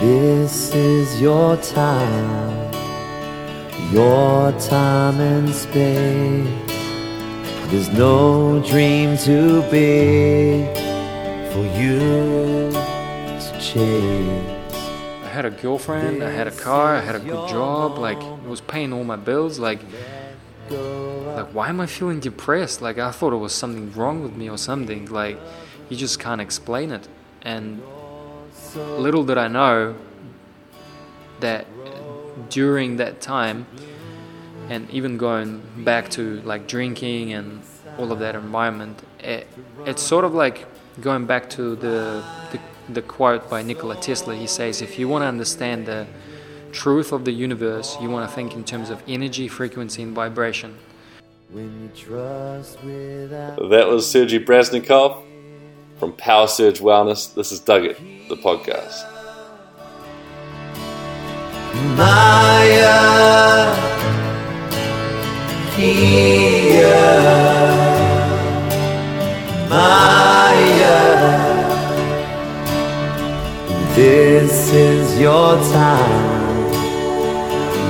This is your time, your time and space. There's no dream too big for you to chase. I had a girlfriend, I had a car, I had a good job, like it was paying all my bills, like like why am I feeling depressed? Like I thought it was something wrong with me or something. Like you just can't explain it. And little did I know that during that time and even going back to like drinking and all of that environment, it, it's sort of like going back to the, the the quote by Nikola Tesla. He says, "If you want to understand the truth of the universe, you want to think in terms of energy, frequency, and vibration." When you trust without That was Sergey Brasnikov from Power Surge Wellness. This is Dug It, the podcast. Maya here Maya This is your time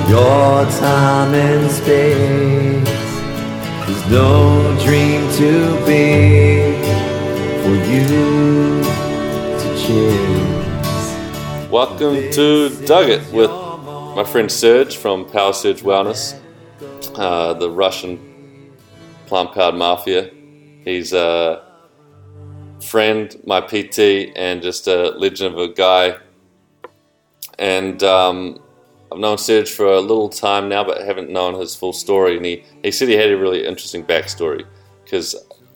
Your time and space There's no dream too big For you to chase Welcome to Dug It with my friend Serge from Power Surge Wellness, uh, the Russian plant powered mafia. He's a friend, my PT, and just a legend of a guy. And um, I've known Serge for a little time now, but haven't known his full story. And he, he said he had a really interesting backstory because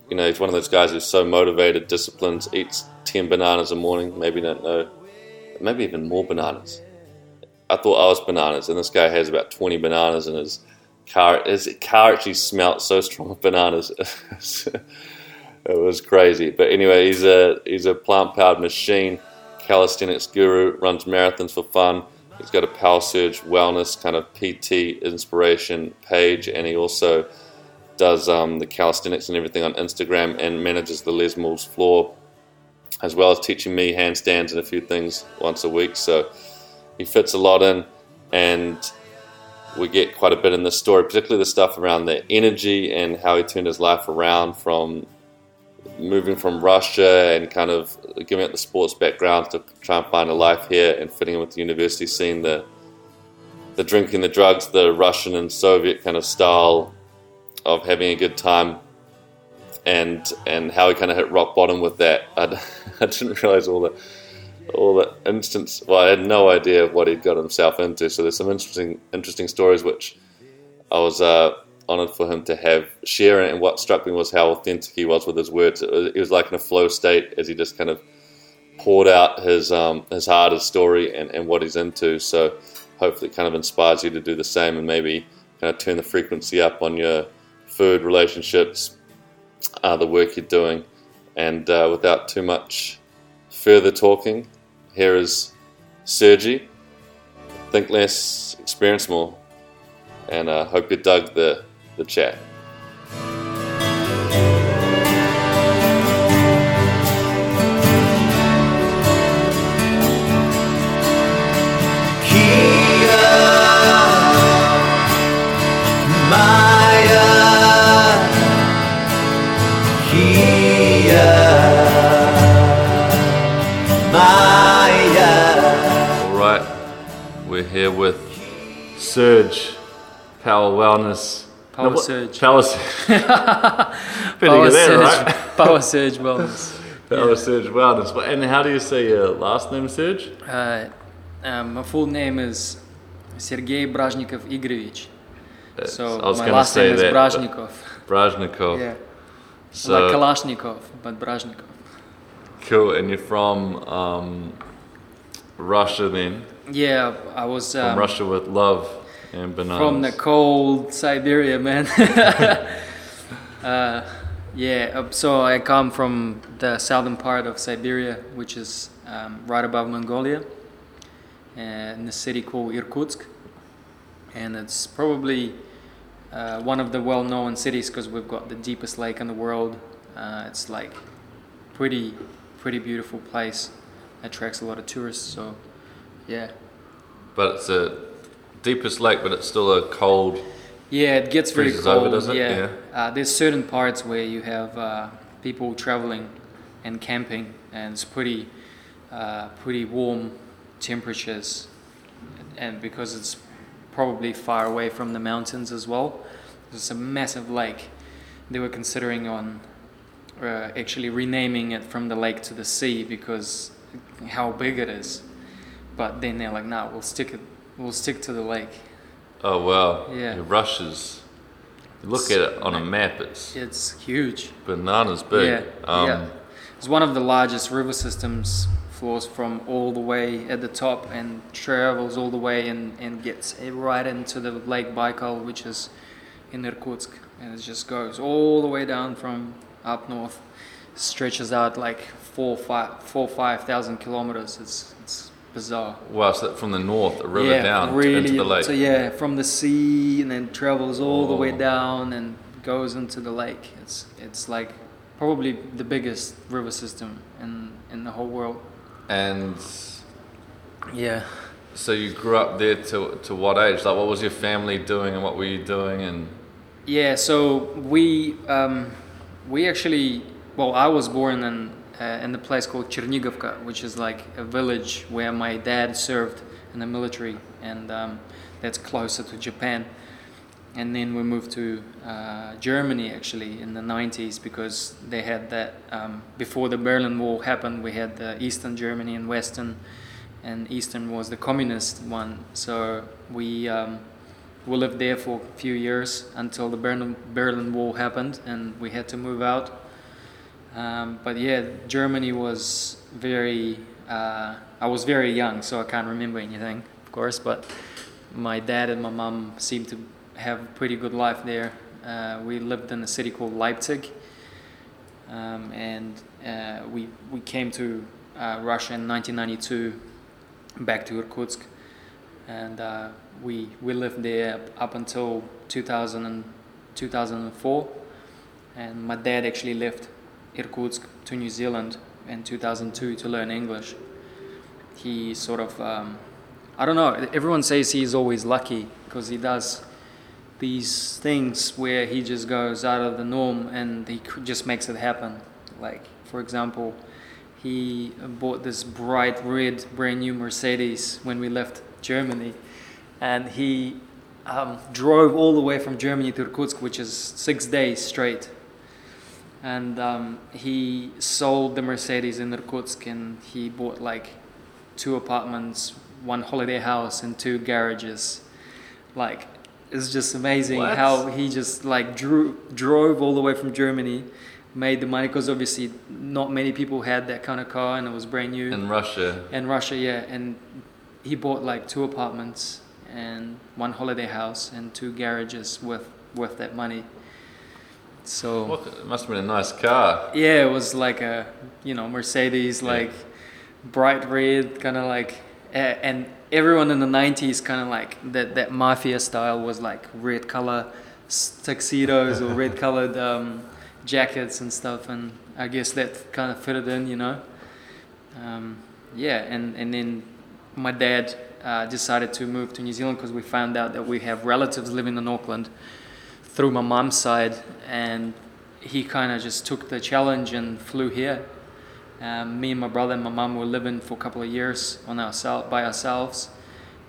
you know he's one of those guys who's so motivated, disciplined, eats ten bananas a morning. Maybe don't know, maybe even more bananas. I thought I was bananas, and this guy has about 20 bananas in his car. His car actually smelt so strong of bananas. it was crazy. But anyway, he's a he's a plant powered machine, calisthenics guru, runs marathons for fun. He's got a Power Surge wellness kind of PT inspiration page, and he also does um, the calisthenics and everything on Instagram and manages the Les Mills floor, as well as teaching me handstands and a few things once a week. So he fits a lot in, and we get quite a bit in this story, particularly the stuff around the energy and how he turned his life around from moving from Russia and kind of giving up the sports background to try and find a life here and fitting in with the university scene, the the drinking, the drugs, the Russian and Soviet kind of style of having a good time, and and how he kind of hit rock bottom with that. I, I didn't realize all the all the instance. Well, I had no idea what he'd got himself into. So there's some interesting interesting stories which I was uh, honored for him to have share. And what struck me was how authentic he was with his words. It was, it was like in a flow state as he just kind of poured out his um, his heart, his story, and, and what he's into. So hopefully, it kind of inspires you to do the same and maybe kind of turn the frequency up on your food, relationships, uh, the work you're doing. And uh, without too much further talking, here is Sergi. Think less, experience more, and uh, hope you dug the, the chat. Here with Surge Power Wellness. Power what- Surge. Power Surge. Power Surge, right. Power Surge Wellness. Power Surge Wellness. And how do you say your last name, Serge? Uh, um, my full name is Sergei Braznikov Igorevich. So I was my last say name is that. Brajnikov. Yeah, So like Kalashnikov, but Braznikov. cool. And you're from um, Russia then? Yeah, I was From um, Russia with love and bananas. from the cold Siberia, man. uh, yeah, so I come from the southern part of Siberia, which is um, right above Mongolia, in a city called Irkutsk, and it's probably uh, one of the well-known cities because we've got the deepest lake in the world. Uh, it's like pretty, pretty beautiful place. Attracts a lot of tourists. So Yeah. But it's a deepest lake, but it's still a cold. Yeah, it gets very cold. over, does it? Yeah. Yeah. Uh, there's certain parts where you have uh, people traveling and camping, and it's pretty, uh, pretty warm temperatures, and because it's probably far away from the mountains as well, it's a massive lake. They were considering on uh, actually renaming it from the lake to the sea because how big it is. But then they're like, nah, we'll stick it, we'll stick to the lake. Oh wow! Yeah. It rushes. You look at it on a map; it's It's huge. bananas big. Yeah, um, yeah. It's one of the largest river systems, flows from all the way at the top and travels all the way and, and gets right into the Lake Baikal, which is in Irkutsk. And it just goes all the way down from up north, stretches out like four, five, four, five thousand kilometers. It's bizarre. Wow! So from the north, a river yeah, down really. into the lake. So yeah, from the sea and then travels all the way Oh. down and goes into the lake. It's it's like probably the biggest river system in in the whole world. And Yeah. so you grew up there to to what age? Like, what was your family doing, and what were you doing? And Yeah. So we um, we actually well, I was born in uh, in the place called Chernigovka, which is like a village where my dad served in the military, and um, that's closer to Japan. And then we moved to uh, Germany actually in the 90s because they had that um, before the Berlin Wall happened. We had the Eastern Germany and Western, and Eastern was the communist one. So we um, we lived there for a few years until the Berlin Berlin Wall happened, and we had to move out. Um, but yeah, Germany was very. Uh, I was very young, so I can't remember anything, of course. But my dad and my mom seemed to have a pretty good life there. Uh, we lived in a city called Leipzig, um, and uh, we we came to uh, Russia in 1992, back to Irkutsk, and uh, we we lived there up until 2000 and 2004, and my dad actually left Irkutsk to New Zealand in 2002 to learn English. He sort of, um, I don't know, everyone says he's always lucky because he does these things where he just goes out of the norm and he just makes it happen. Like, for example, he bought this bright red brand new Mercedes when we left Germany and he um, drove all the way from Germany to Irkutsk, which is six days straight and um, he sold the Mercedes in Irkutsk and he bought like two apartments, one holiday house, and two garages. Like it's just amazing What? how he just like drew drove all the way from Germany, made the money because obviously not many people had that kind of car and it was brand new. in Russia, In Russia, yeah, and he bought like two apartments and one holiday house and two garages with with that money. So what, it must have been a nice car. yeah, it was like a you know Mercedes, Yeah. like bright red, kind of like, and everyone in the '90s kind of like that that mafia style was like red color tuxedos or red colored um, jackets and stuff, and I guess that kind of fitted in, you know. Um, yeah, and and then my dad uh, decided to move to New Zealand because we found out that we have relatives living in Auckland through my mom's side, and he kind of just took the challenge and flew here. Um, me and my brother and my mom were living for a couple of years on ourselves by ourselves,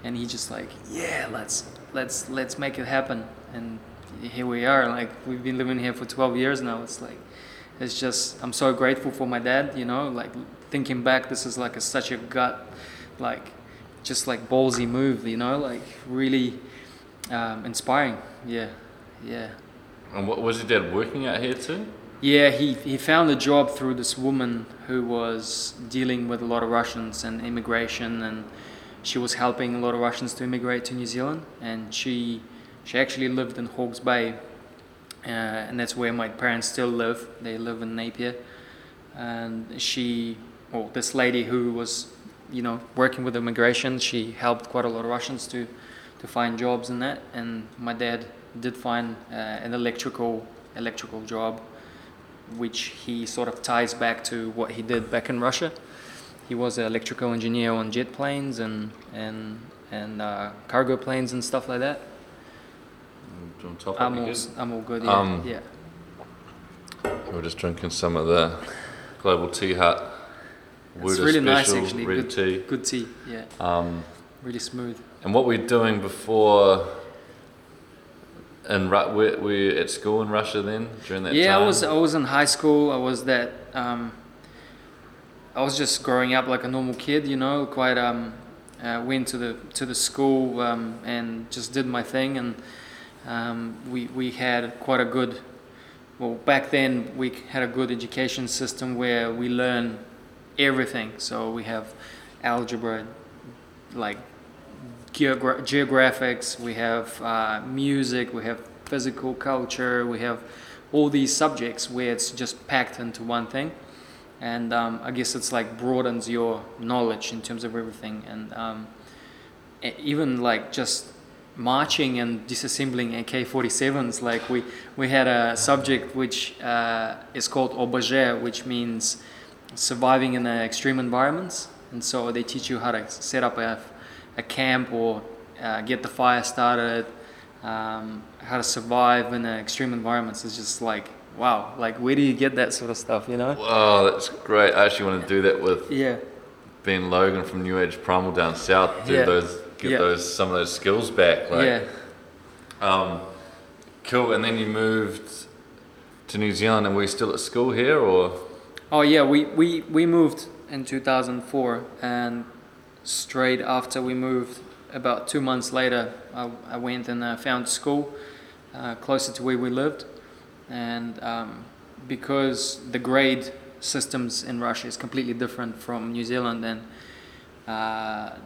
and he just like, yeah, let's let's let's make it happen. And here we are. Like we've been living here for 12 years now. It's like it's just I'm so grateful for my dad. You know, like thinking back, this is like a, such a gut, like just like ballsy move. You know, like really um, inspiring. Yeah, yeah. And what was your dad working out here too? Yeah, he, he found a job through this woman who was dealing with a lot of Russians and immigration, and she was helping a lot of Russians to immigrate to New Zealand. And she she actually lived in Hawke's Bay, uh, and that's where my parents still live. They live in Napier, and she, well, this lady who was, you know, working with immigration, she helped quite a lot of Russians to to find jobs and that. And my dad did find uh, an electrical electrical job which he sort of ties back to what he did back in Russia. he was an electrical engineer on jet planes and and and uh, cargo planes and stuff like that. On top I'm all. I'm all good. Yeah, Um, yeah. We're just drinking some of the Global Tea Hut. It's Wuda really nice actually. Red Good tea. Good tea. Yeah, Um, really smooth. and what we're doing before. And Ru- we we at school in Russia then during that yeah, time. I was I was in high school. I was that. Um, I was just growing up like a normal kid, you know. Quite um, uh, went to the to the school um, and just did my thing, and um, we we had quite a good. Well, back then we had a good education system where we learn everything. So we have algebra, like geogra- geographics, we have uh, music, we have physical culture, we have all these subjects where it's just packed into one thing. And um, I guess it's like broadens your knowledge in terms of everything. And um, even like just marching and disassembling AK-47s, like we, we had a subject which uh, is called obage, which means surviving in extreme environments. And so they teach you how to set up a, a camp or uh, get the fire started, um, how to survive in extreme environments. It's just like, wow, like where do you get that sort of stuff, you know? Wow, that's great. I actually want to do that with Yeah, Ben Logan from New Age Primal down south. Do Yeah. those, get Yeah. those some of those skills back. Like, yeah. Um, cool. And then you moved to New Zealand, and were you still at school here, or? Oh yeah, we, we, we moved in 2004 and straight after we moved, about two months later, I, I went and uh, found school uh, closer to where we lived. And um, because the grade systems in Russia is completely different from New Zealand and uh,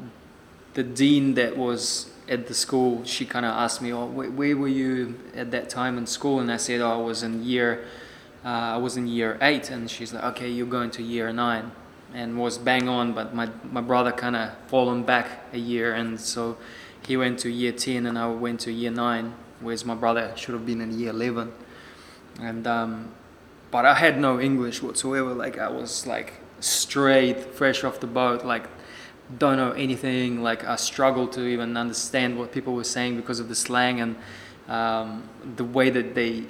the dean that was at the school, she kind of asked me, "Oh, where, where were you at that time in school?" And I said, "Oh, I was in year, uh, I was in year eight. And she's like, "Okay, you're going to year nine. And was bang on. But my my brother kind of fallen back a year, and so he went to year ten, and I went to year nine, whereas my brother should have been in year eleven. And um, but I had no English whatsoever. Like I was like straight, fresh off the boat, like don't know anything. Like I struggled to even understand what people were saying because of the slang and um, the way that they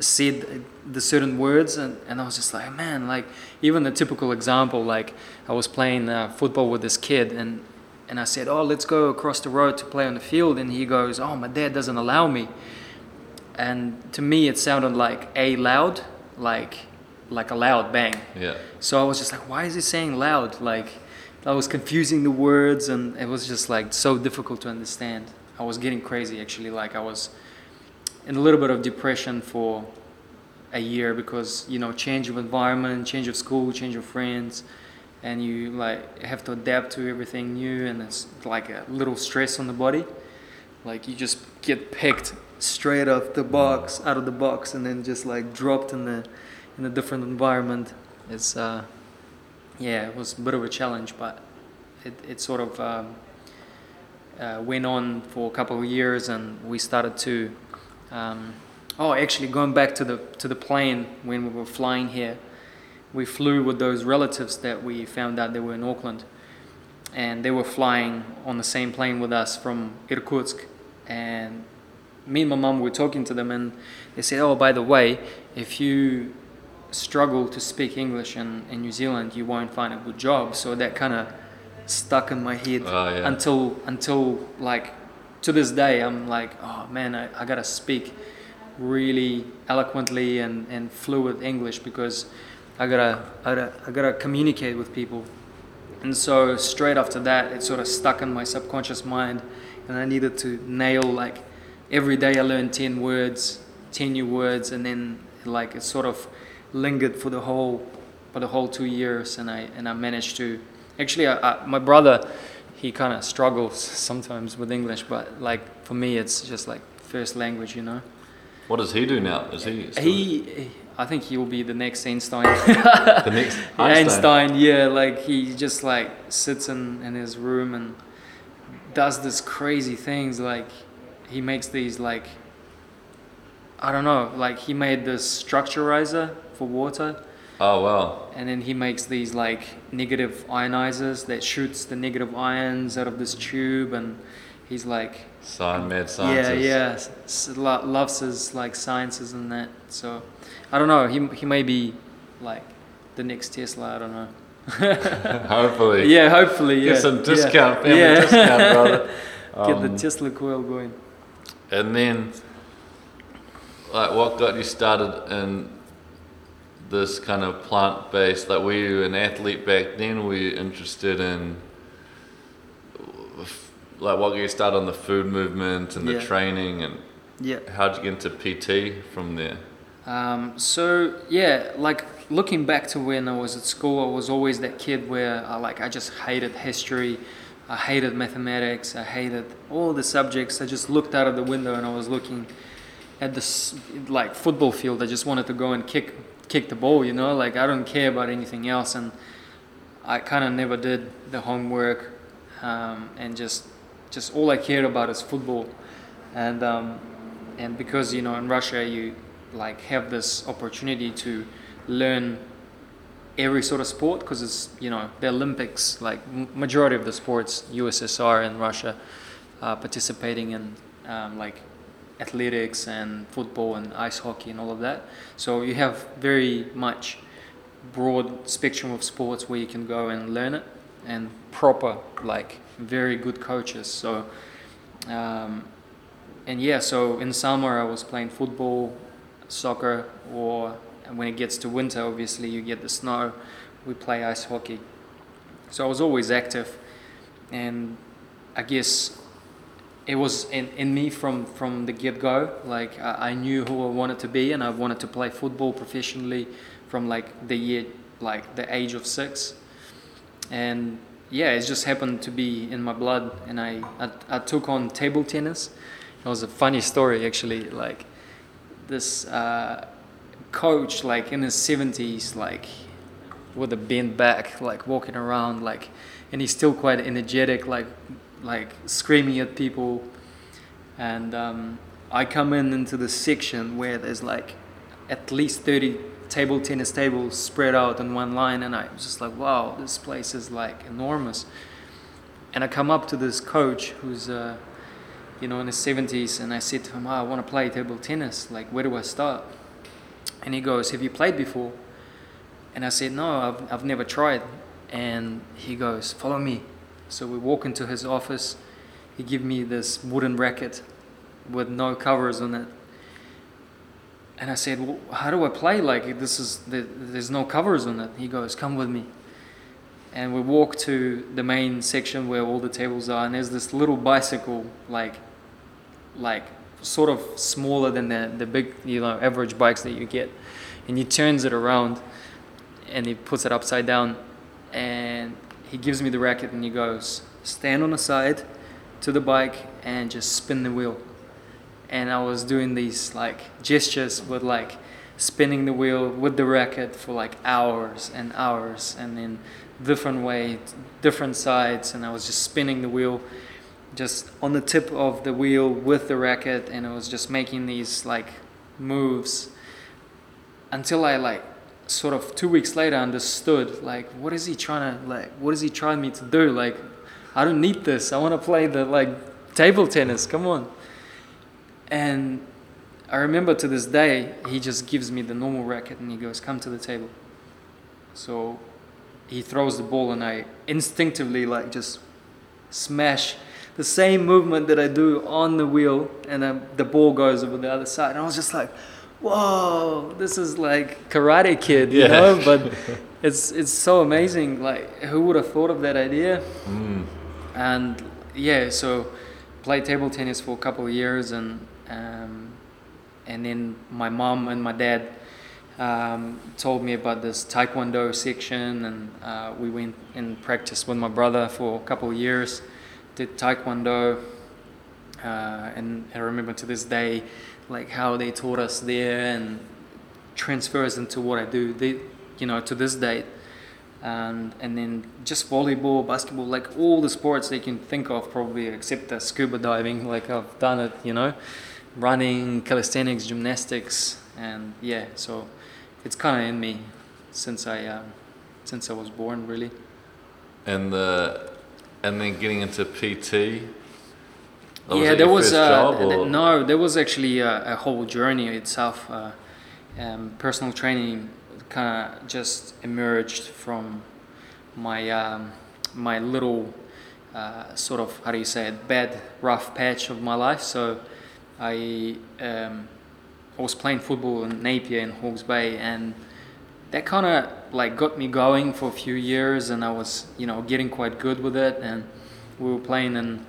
said the certain words, and, and I was just like, man, like even the typical example, like I was playing uh, football with this kid, and and I said, oh, let's go across the road to play on the field, and he goes, oh, my dad doesn't allow me, and to me it sounded like a loud, like like a loud bang. Yeah. So I was just like, why is he saying loud? Like, I was confusing the words, and it was just like so difficult to understand. I was getting crazy actually. Like I was in a little bit of depression for a year because you know change of environment, change of school, change of friends, and you like have to adapt to everything new, and it's like a little stress on the body. Like you just get picked straight off the box, out of the box, and then just like dropped in the in a different environment. It's uh, yeah, it was a bit of a challenge, but it it sort of um, uh, went on for a couple of years, and we started to. Um, oh, actually, going back to the to the plane when we were flying here, we flew with those relatives that we found out they were in Auckland, and they were flying on the same plane with us from Irkutsk, and me and my mum were talking to them, and they said, "Oh, by the way, if you struggle to speak English in, in New Zealand, you won't find a good job." So that kind of stuck in my head Oh, yeah. until until like to this day, I'm like, "Oh man, I, I gotta speak really eloquently and, and fluid English because I gotta, I gotta I gotta communicate with people." And so straight after that, it sort of stuck in my subconscious mind, and I needed to nail like every day I learned ten words, ten new words, and then like it sort of lingered for the whole for the whole two years, and I and I managed to. Actually, I, I, my brother, he kind of struggles sometimes with English, but like for me, it's just like first language, you know. What does he do now? Is he still He, I think he will be the next Einstein. the next Einstein? Einstein, yeah, like he just like sits in, in his room and does this crazy things. Like he makes these like I don't know, like he made this structurizer for water, Oh wow. and then he makes these like negative ionizers that shoots the negative ions out of this tube and he's like Science, mad yeah scientist. yeah s- lo- loves his like sciences and that so i don't know he, he may be like the next tesla i don't know Hopefully. yeah hopefully yeah Get some yeah. discount, family yeah. discount, brother. get Um, the tesla coil going And then, like, what got you started in this kind of plant based? Like, were an athlete back then? Were interested in, like, what you started on the food movement and the Yeah. training? And yeah how'd you get into PT from there? Um, so yeah, like looking back to when I was at school, I was always that kid where I like I just hated history, I hated mathematics, I hated all the subjects. I just looked out of the window and I was looking at this like football field. I just wanted to go and kick kick the ball, you know. Like I don't care about anything else, and I kind of never did the homework, um, and just just all I cared about is football, and um, and because you know in Russia you like have this opportunity to learn every sort of sport because it's you know the Olympics like majority of the sports USSR and Russia uh, participating in um, like athletics and football and ice hockey and all of that. So you have very much broad spectrum of sports where you can go and learn it and proper like very good coaches. So um, and yeah so in summer i was playing football soccer or when it gets to winter obviously you get the snow we play ice hockey. So i was always active and i guess it was in, in me from from the get-go. Like I, I knew who i wanted to be and i wanted to play football professionally from like the year like the age of six. And yeah it just happened to be in my blood and i i, I took on table tennis. It was a funny story actually. Like this uh, coach like in his 70s like with a bent back like walking around like and he's still quite energetic like like screaming at people and um, i come in into the section where there's like at least 30 table tennis tables spread out in one line and i was just like wow this place is like enormous. And i come up to this coach who's uh, you know in his 70s and i said to him oh, i want to play table tennis. Like where do i start? And he goes have you played before? And i said no i've, I've never tried. And he goes follow me. So we walk into his office he give me this wooden racket with no covers on it. And i said well, how do i play? Like this is the, there's no covers on it. He goes come with me. And we walk to the main section where all the tables are and there's this little bicycle like like sort of smaller than the, the big you know average bikes that you get. And he turns it around and he puts it upside down and he gives me the racket and he goes stand on the side to the bike and just spin the wheel. And i was doing these like gestures with like spinning the wheel with the racket for like hours and hours and in different way different sides. And i was just spinning the wheel just on the tip of the wheel with the racket. And I was just making these like moves until I like sort of two weeks later understood like what is he trying to like what is he trying me to do? Like I don't need this I want to play the like table tennis come on and I remember to this day he just gives me the normal racket and he goes come to the table so he throws the ball and I instinctively like just smash the same movement that I do on the wheel, and then the ball goes over the other side. And I was just like, "Whoa, this is like Karate Kid," you Yeah. know. But it's it's so amazing. Like, who would have thought of that idea? Mm. And yeah, so played table tennis for a couple of years, and um, and then my mom and my dad um, told me about this taekwondo section, and uh, we went and practiced with my brother for a couple of years. Did taekwondo, uh, and I remember to this day, like how they taught us there, and transfers into what I do. They, you know, to this date, and and then just volleyball, basketball, like all the sports they can think of, probably except the scuba diving. Like I've done it, you know, running, calisthenics, gymnastics, and yeah, so it's kind of in me. since I uh, since I was born, really. And the and then getting into PT. Yeah, there was uh, no, there was actually a, a whole journey itself. Uh, um, personal training kind of just emerged from my um, my little uh, sort of how do you say it bad rough patch of my life. So I um, I was playing football in Napier in Hawke's Bay, and that kind of like got me going for a few years, and I was you know getting quite good with it, and we were playing in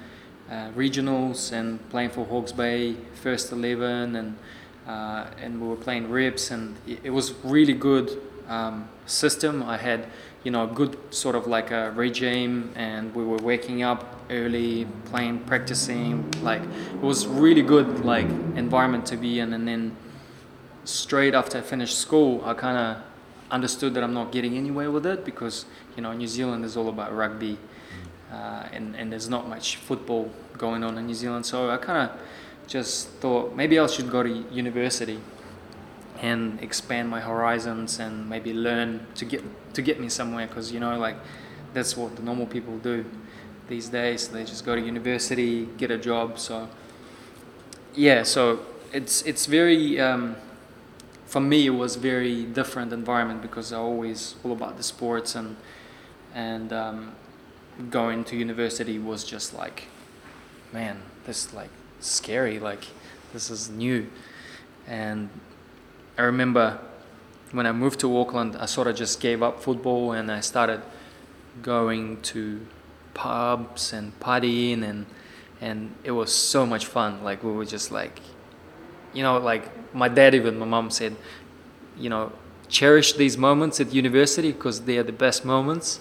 uh, regionals and playing for Hawke's Bay first eleven, and uh, and we were playing rips, and it, it was really good um, system. I had you know a good sort of like a regime, and we were waking up early, playing, practicing. Like it was really good like environment to be in, and then straight after I finished school, I kind of understood that I'm not getting anywhere with it because you know New Zealand is all about rugby, uh, and and there's not much football going on in New Zealand. So I kind of just thought maybe I should go to university and expand my horizons and maybe learn to get to get me somewhere because you know like that's what the normal people do these days. They just go to university get a job so yeah so it's it's very um, for me it was very different environment because I always all about the sports and and um, going to university was just like man this like scary like this is new. And I remember when I moved to Auckland I sort of just gave up football and I started going to pubs and partying and and it was so much fun. Like we were just like you know like my dad even my mom said you know cherish these moments at university because they are the best moments.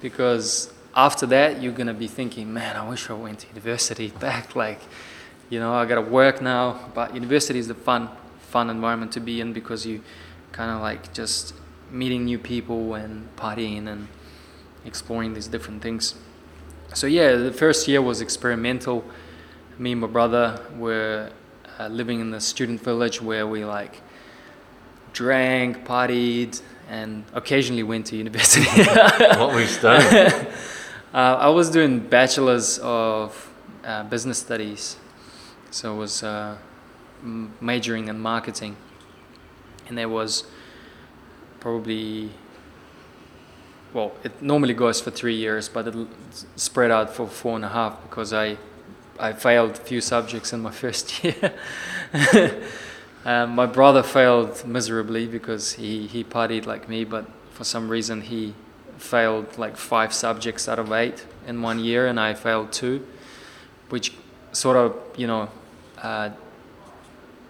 Because after that you're gonna be thinking man i wish i went to university back like you know i gotta work now but university is the fun fun environment to be in because you kind of like just meeting new people and partying and exploring these different things. So yeah the first year was experimental. Me and my brother were uh, living in the student village where we like drank partied and occasionally went to university. What we studied. uh, I was doing bachelor's of uh, business studies, so I was uh, majoring in marketing, and there was probably well, it normally goes for three years, but it spread out for four and a half because I I failed a few subjects in my first year. um, my brother failed miserably because he, he partied like me, but for some reason he failed like five subjects out of eight in one year, and I failed two, which sort of you know uh,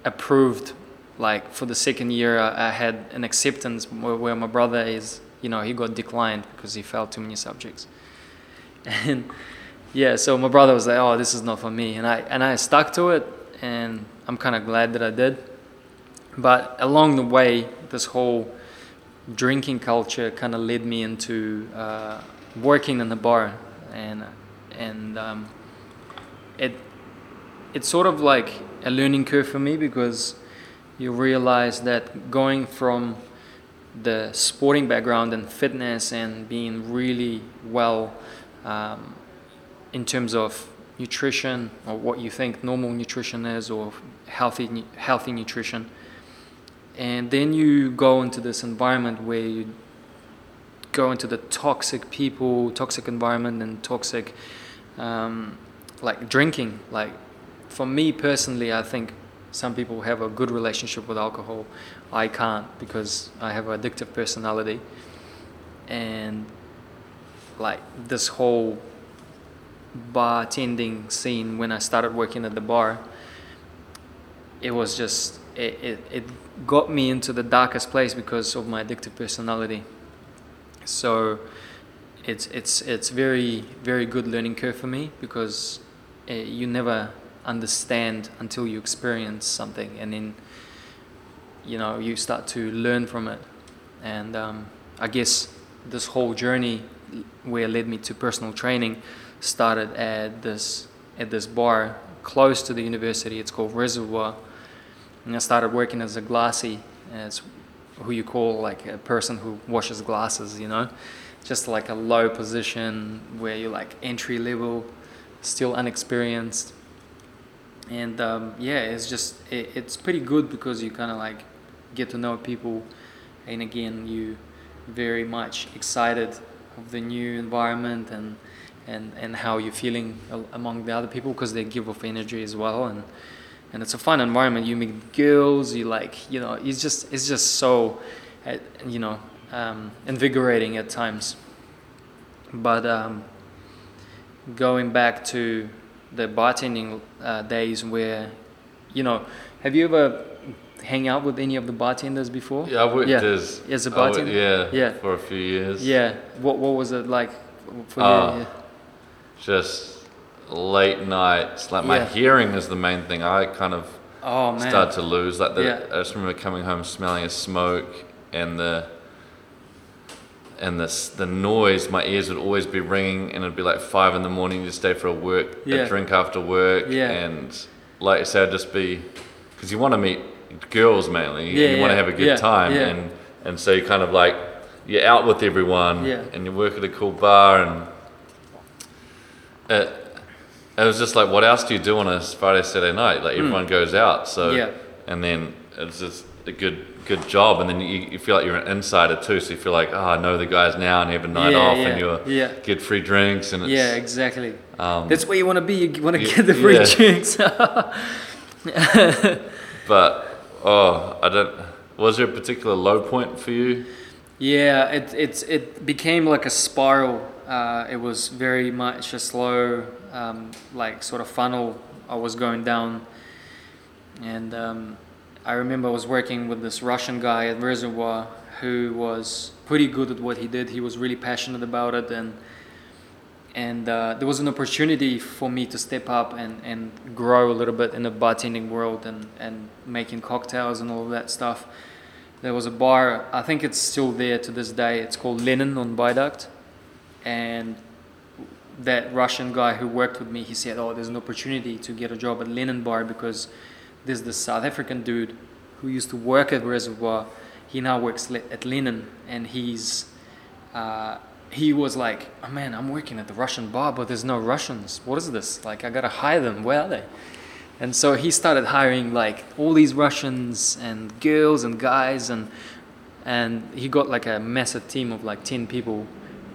approved like for the second year I, I had an acceptance where, where my brother is you know he got declined because he failed too many subjects, and yeah, so my brother was like, "Oh, this is not for me," and I and I stuck to it, and I'm kind of glad that I did. But along the way, this whole drinking culture kind of led me into uh, working in the bar, and and um, it it's sort of like a learning curve for me because you realize that going from the sporting background and fitness and being really well um, in terms of nutrition or what you think normal nutrition is or healthy healthy nutrition. And then you go into this environment where you go into the toxic people toxic environment and toxic um, like drinking like for me personally i think some people have a good relationship with alcohol i can't because i have an addictive personality and like this whole bartending scene when I started working at the bar, it was just it, it, it got me into the darkest place because of my addictive personality. So it's it's it's very very good learning curve for me because uh, you never understand until you experience something and then you know you start to learn from it. And um, I guess this whole journey where led me to personal training started at this at this bar close to the university. It's called Reservoir, and I started working as a glassy, as who you call like a person who washes glasses, you know, just like a low position where you're like entry level, still unexperienced, and um, yeah, it's just it, it's pretty good because you kind of like get to know people, and again you very much excited of the new environment and and and how you're feeling among the other people because they give off energy as well. And and it's a fun environment. You meet girls you like you know it's just it's just so uh, you know um, invigorating at times. But um, going back to the bartending uh, days where you know have you ever hang out with any of the bartenders before Yeah, I worked Yeah. as As a I worked- bartender? yeah, Yeah. for a few years. yeah what what was it like for you yeah. Just late nights. Like my hearing is the main thing. I kind of oh man start to lose. Like the. I just remember coming home smelling of smoke and the and the the noise. My ears would always be ringing, and it'd be like five in the morning. You stay for a work, Yeah. a drink after work, Yeah. and like I said, I'd just be because you want to meet girls mainly. Yeah, you want to have a good yeah, time, yeah. and and so you kind of like you're out with everyone, Yeah. and you work at a cool bar, and it, it was just like, what else do you do on a Friday, Saturday night? Like everyone goes out, so Hmm. Yeah. and then it's just a good good job, and then you, you feel like you're an insider too, so you feel like, oh, I know the guys now, and have a night Yeah, off, yeah, and you yeah. get free drinks, and it's, Yeah, exactly. Um, That's where you want to be. You want to get the free drinks. but oh, I don't. Was there a particular low point for you? yeah, it it's it became like a spiral. Uh, it was very much a slow, um, like sort of funnel. I was going down, and um, I remember I was working with this Russian guy at Reservoir who was pretty good at what he did. He was really passionate about it, and and uh, there was an opportunity for me to step up and, and grow a little bit in the bartending world and, and making cocktails and all of that stuff. There was a bar, I think it's still there to this day. It's called Lenin on Viaduct, and that Russian guy who worked with me, he said, "Oh, there's an opportunity to get a job at Lenin Bar because there's this South African dude who used to work at the Reservoir. He now works at Lenin, and he's uh, he was like, oh, man, I'm working at the Russian bar, but there's no Russians. What is this? Like, I gotta hire them. Where are they? And so he started hiring like all these Russians and girls and guys, and and he got like a massive team of like ten people,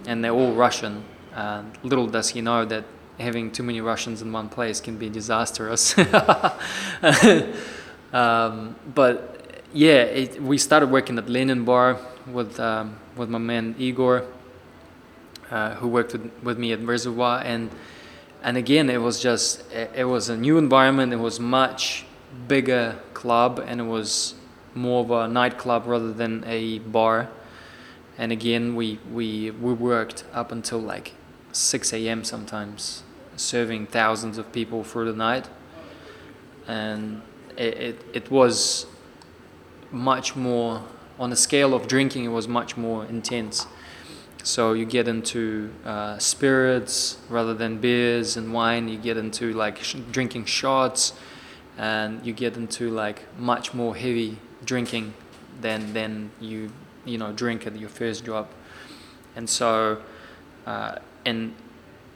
and they're all Russian. And little does he know that having too many Russians in one place can be disastrous. um, but yeah, it, we started working at Lenin Bar with um, with my man Igor, uh, who worked with, with me at Reservoir, and and again it was just it, it was a new environment. It was much bigger club, and it was more of a nightclub rather than a bar. And again, we we we worked up until like 6 a.m. sometimes, serving thousands of people through the night, and it, it, it was much more on the scale of drinking. It was much more intense. So you get into uh, spirits rather than beers and wine. You get into like sh- drinking shots, and you get into like much more heavy drinking than than you you know drink at your first job. And so, uh, and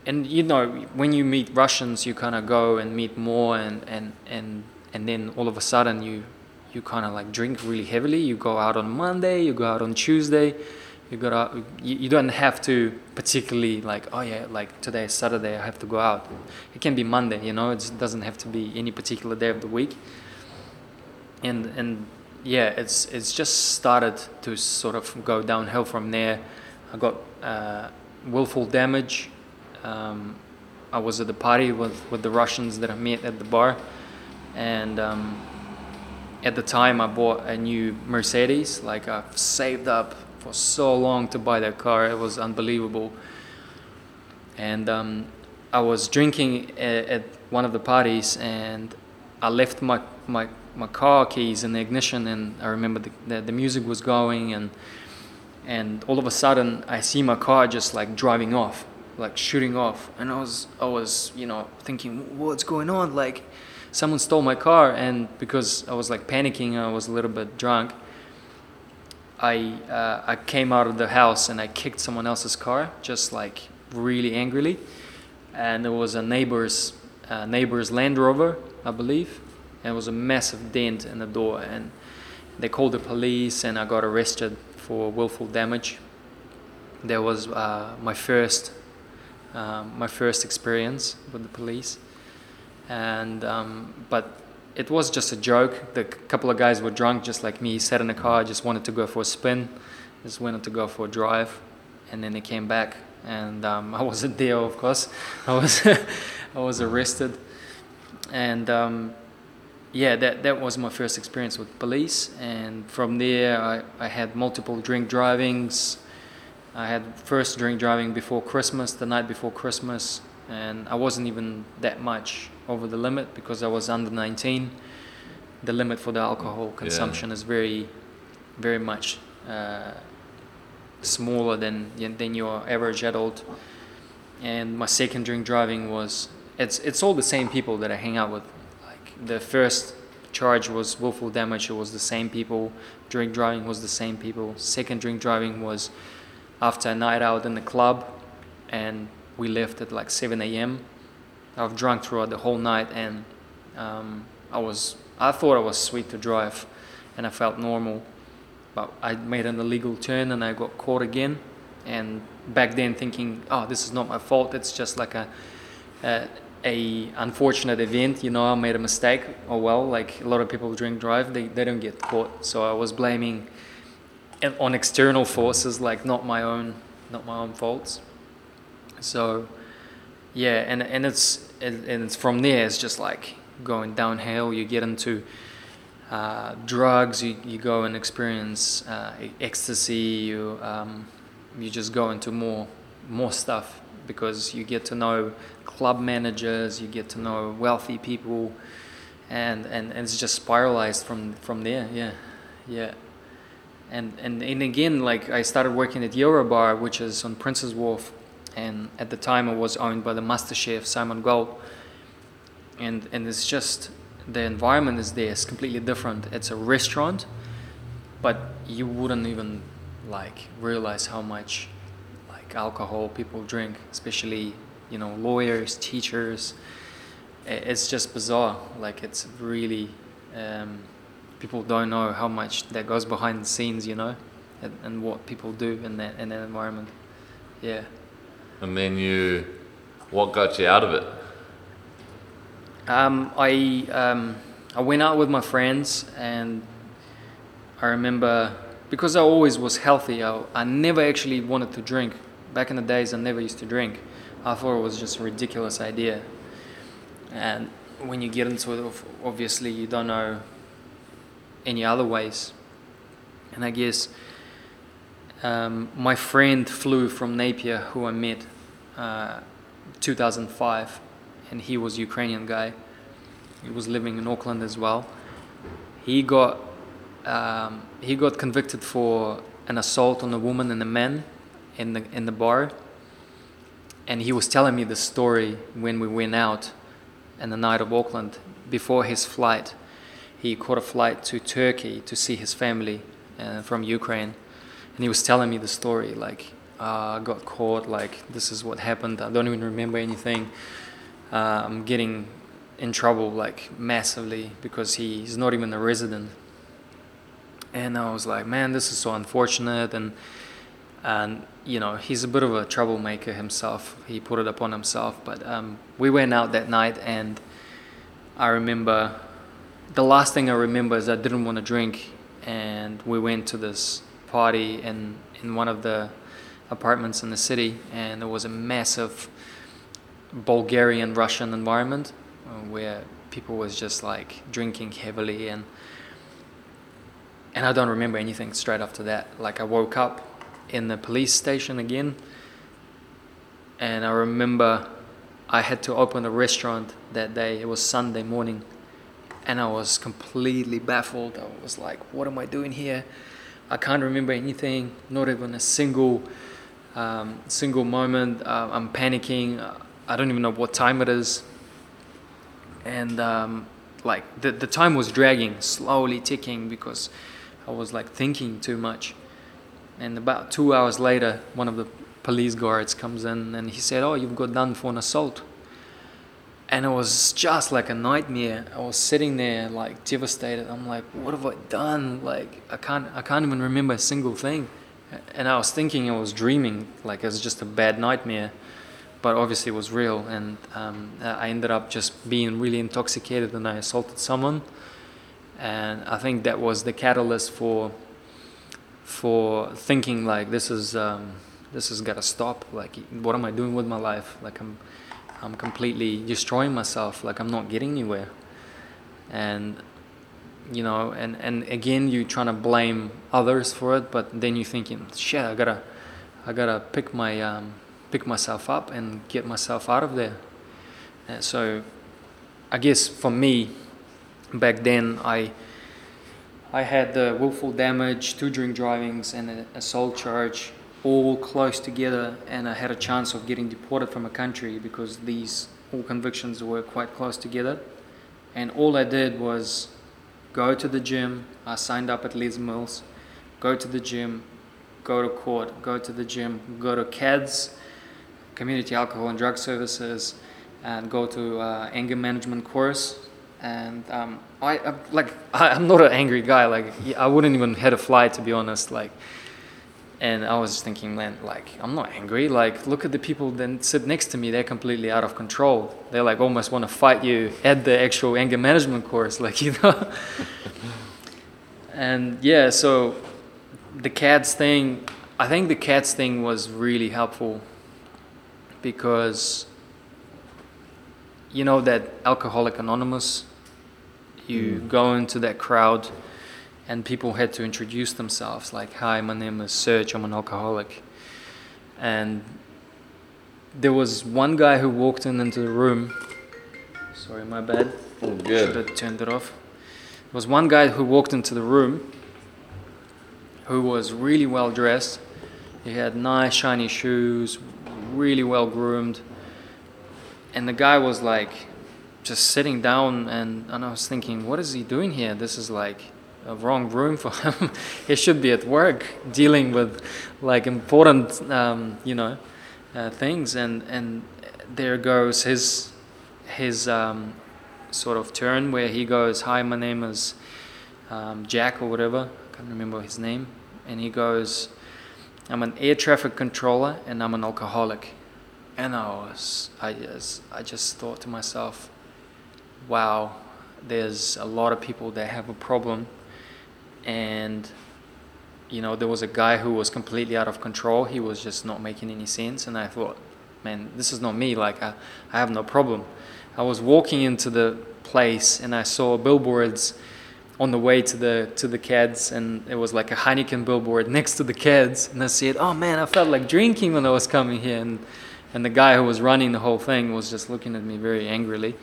and you know when you meet Russians, you kind of go and meet more, and and and and then all of a sudden you you kind of like drink really heavily. You go out on Monday, you go out on Tuesday. You got out, you, you don't have to particularly like oh yeah like today is Saturday I have to go out. It can be Monday, you know. It doesn't have to be any particular day of the week. And and yeah, it's it's just started to sort of go downhill from there. I got uh, willful damage. Um, I was at the party with, with the Russians that I met at the bar, and um, at the time I bought a new Mercedes. Like I've saved up for so long to buy that car. It was unbelievable. And um, I was drinking at, at one of the parties, and I left my my my car keys in the ignition, and I remember the, the, the music was going, and and all of a sudden I see my car just like driving off, like shooting off, and I was I was you know thinking what's going on, like someone stole my car, and because I was like panicking, I was a little bit drunk, I uh, I came out of the house and I kicked someone else's car, just like really angrily, and it was a neighbor's uh, neighbor's Land Rover, I believe, and it was a massive dent in the door, and they called the police, and I got arrested for willful damage. That was uh, my first um, my first experience with the police, and um, but it was just a joke. The couple of guys were drunk, just like me. Sat in the car, just wanted to go for a spin, just wanted to go for a drive, and then they came back, and um, I wasn't there, of course. I was I was arrested, and um, yeah, that that was my first experience with police, and from there I, I had multiple drink drivings. I had first drink driving before Christmas, the night before Christmas, and I wasn't even that much over the limit because I was under 19. The limit for the alcohol consumption yeah. is very, very much uh, smaller than than your average adult. And my second drink driving was it's it's all the same people that I hang out with the first charge was willful damage. It was the same people. Drink driving was the same people. Second drink driving was after a night out in the club, and we left at like 7 a.m. I've drunk throughout the whole night, and um, I was I thought I was sweet to drive, and I felt normal, but I made an illegal turn and I got caught again. And back then, thinking, oh, this is not my fault. It's just like a, a a unfortunate event you know i made a mistake. Oh well like a lot of people drink drive they, they don't get caught. So i was blaming on external forces like not my own not my own faults. So yeah and and it's and it's from there it's just like going downhill. You get into uh, drugs you, you go and experience uh, ecstasy you um, you just go into more more stuff because you get to know club managers, you get to know wealthy people, and, and, and it's just spiralized from, from there. Yeah, yeah. And, and, and again, like I started working at Eurobar, which is on Prince's Wharf, and at the time it was owned by the master chef Simon Gault. And, and it's just the environment is there, it's completely different. It's a restaurant, but you wouldn't even like realize how much like alcohol people drink, especially you know lawyers, teachers. It's just bizarre. Like it's really um, people don't know how much that goes behind the scenes, you know, and, and what people do in that in that environment. Yeah. And then you, what got you out of it? Um, I um, I went out with my friends, and I remember because I always was healthy. I, I never actually wanted to drink. Back in the days, I never used to drink. I thought it was just a ridiculous idea. And when you get into it, obviously you don't know any other ways. And I guess um, my friend flew from Napier, who I met uh, 2005, and he was Ukrainian guy. He was living in Auckland as well. He got um, he got convicted for an assault on a woman and a man in the in the bar and he was telling me the story when we went out in the night of Auckland before his flight. He caught a flight to Turkey to see his family uh, from Ukraine, and he was telling me the story like uh, I got caught, like this is what happened. I don't even remember anything. Uh, I'm getting in trouble like massively because he's not even a resident. And I was like, man, this is so unfortunate and and you know he's a bit of a troublemaker himself. He put it upon himself. But um, we went out that night, and I remember the last thing I remember is I didn't want to drink, and we went to this party in in one of the apartments in the city, and there was a massive Bulgarian Russian environment uh, where people was just like drinking heavily and and I don't remember anything straight after that. Like I woke up in the police station again. And I remember I had to open a restaurant that day. It was Sunday morning. And I was completely baffled. I was like, what am I doing here? I can't remember anything, not even a single um, single moment. Uh, I'm panicking. I don't even know what time it is. And um, like the, the time was dragging, slowly ticking because I was like thinking too much and about two hours later, one of the police guards comes in and he said, "Oh, you've got done for an assault." And it was just like a nightmare. I was sitting there like devastated. I'm like, "What have I done? Like, I can't, I can't even remember a single thing." And I was thinking I was dreaming, like it was just a bad nightmare, but obviously it was real. And um, I ended up just being really intoxicated, and I assaulted someone. And I think that was the catalyst for for thinking like this is um, this has got to stop. Like, what am I doing with my life? Like, I'm I'm completely destroying myself. Like, I'm not getting anywhere. And you know, and and again, you're trying to blame others for it, but then you're thinking, shit, I gotta I gotta pick my um, pick myself up and get myself out of there. And so, I guess for me, back then, I I had the willful damage, two drink drivings, and an assault charge all close together, and I had a chance of getting deported from a country because these all convictions were quite close together. And all I did was go to the gym. I signed up at Les Mills. Go to the gym, go to court, go to the gym, go to CADS, Community Alcohol and Drug Services, and go to uh, anger management course and um, I, I like I, am not an angry guy. Like I wouldn't even head a fly to be honest. Like, and I was thinking, man, like I'm not angry. Like look at the people that sit next to me. They're completely out of control. They like almost want to fight you at the actual anger management course. Like you know. and yeah, so the CADS thing. I think the CADS thing was really helpful because you know that Alcoholic Anonymous you mm. go into that crowd and people had to introduce themselves like hi my name is serge i'm an alcoholic. And there was one guy who walked in into the room. Sorry my bad. Oh, good. should have turned it off. There was one guy who walked into the room who was really well dressed. He had nice shiny shoes really well groomed. And the guy was like just sitting down and, and I was thinking, what is he doing here? This is like a wrong room for him. he should be at work dealing with like important, um, you know, uh, things. And, and there goes his, his um, sort of turn where he goes, hi, my name is um, Jack or whatever. I can't remember his name. And he goes, I'm an air traffic controller and I'm an alcoholic. And I was, I just, I just thought to myself, wow, there's a lot of people that have a problem. And, you know, there was a guy who was completely out of control. He was just not making any sense. And I thought, man, this is not me. Like, I, I have no problem. I was walking into the place and I saw billboards on the way to the to the CADS, and it was like a Heineken billboard next to the CADS. And I said, "Oh man, I felt like drinking when I was coming here." And and the guy who was running the whole thing was just looking at me very angrily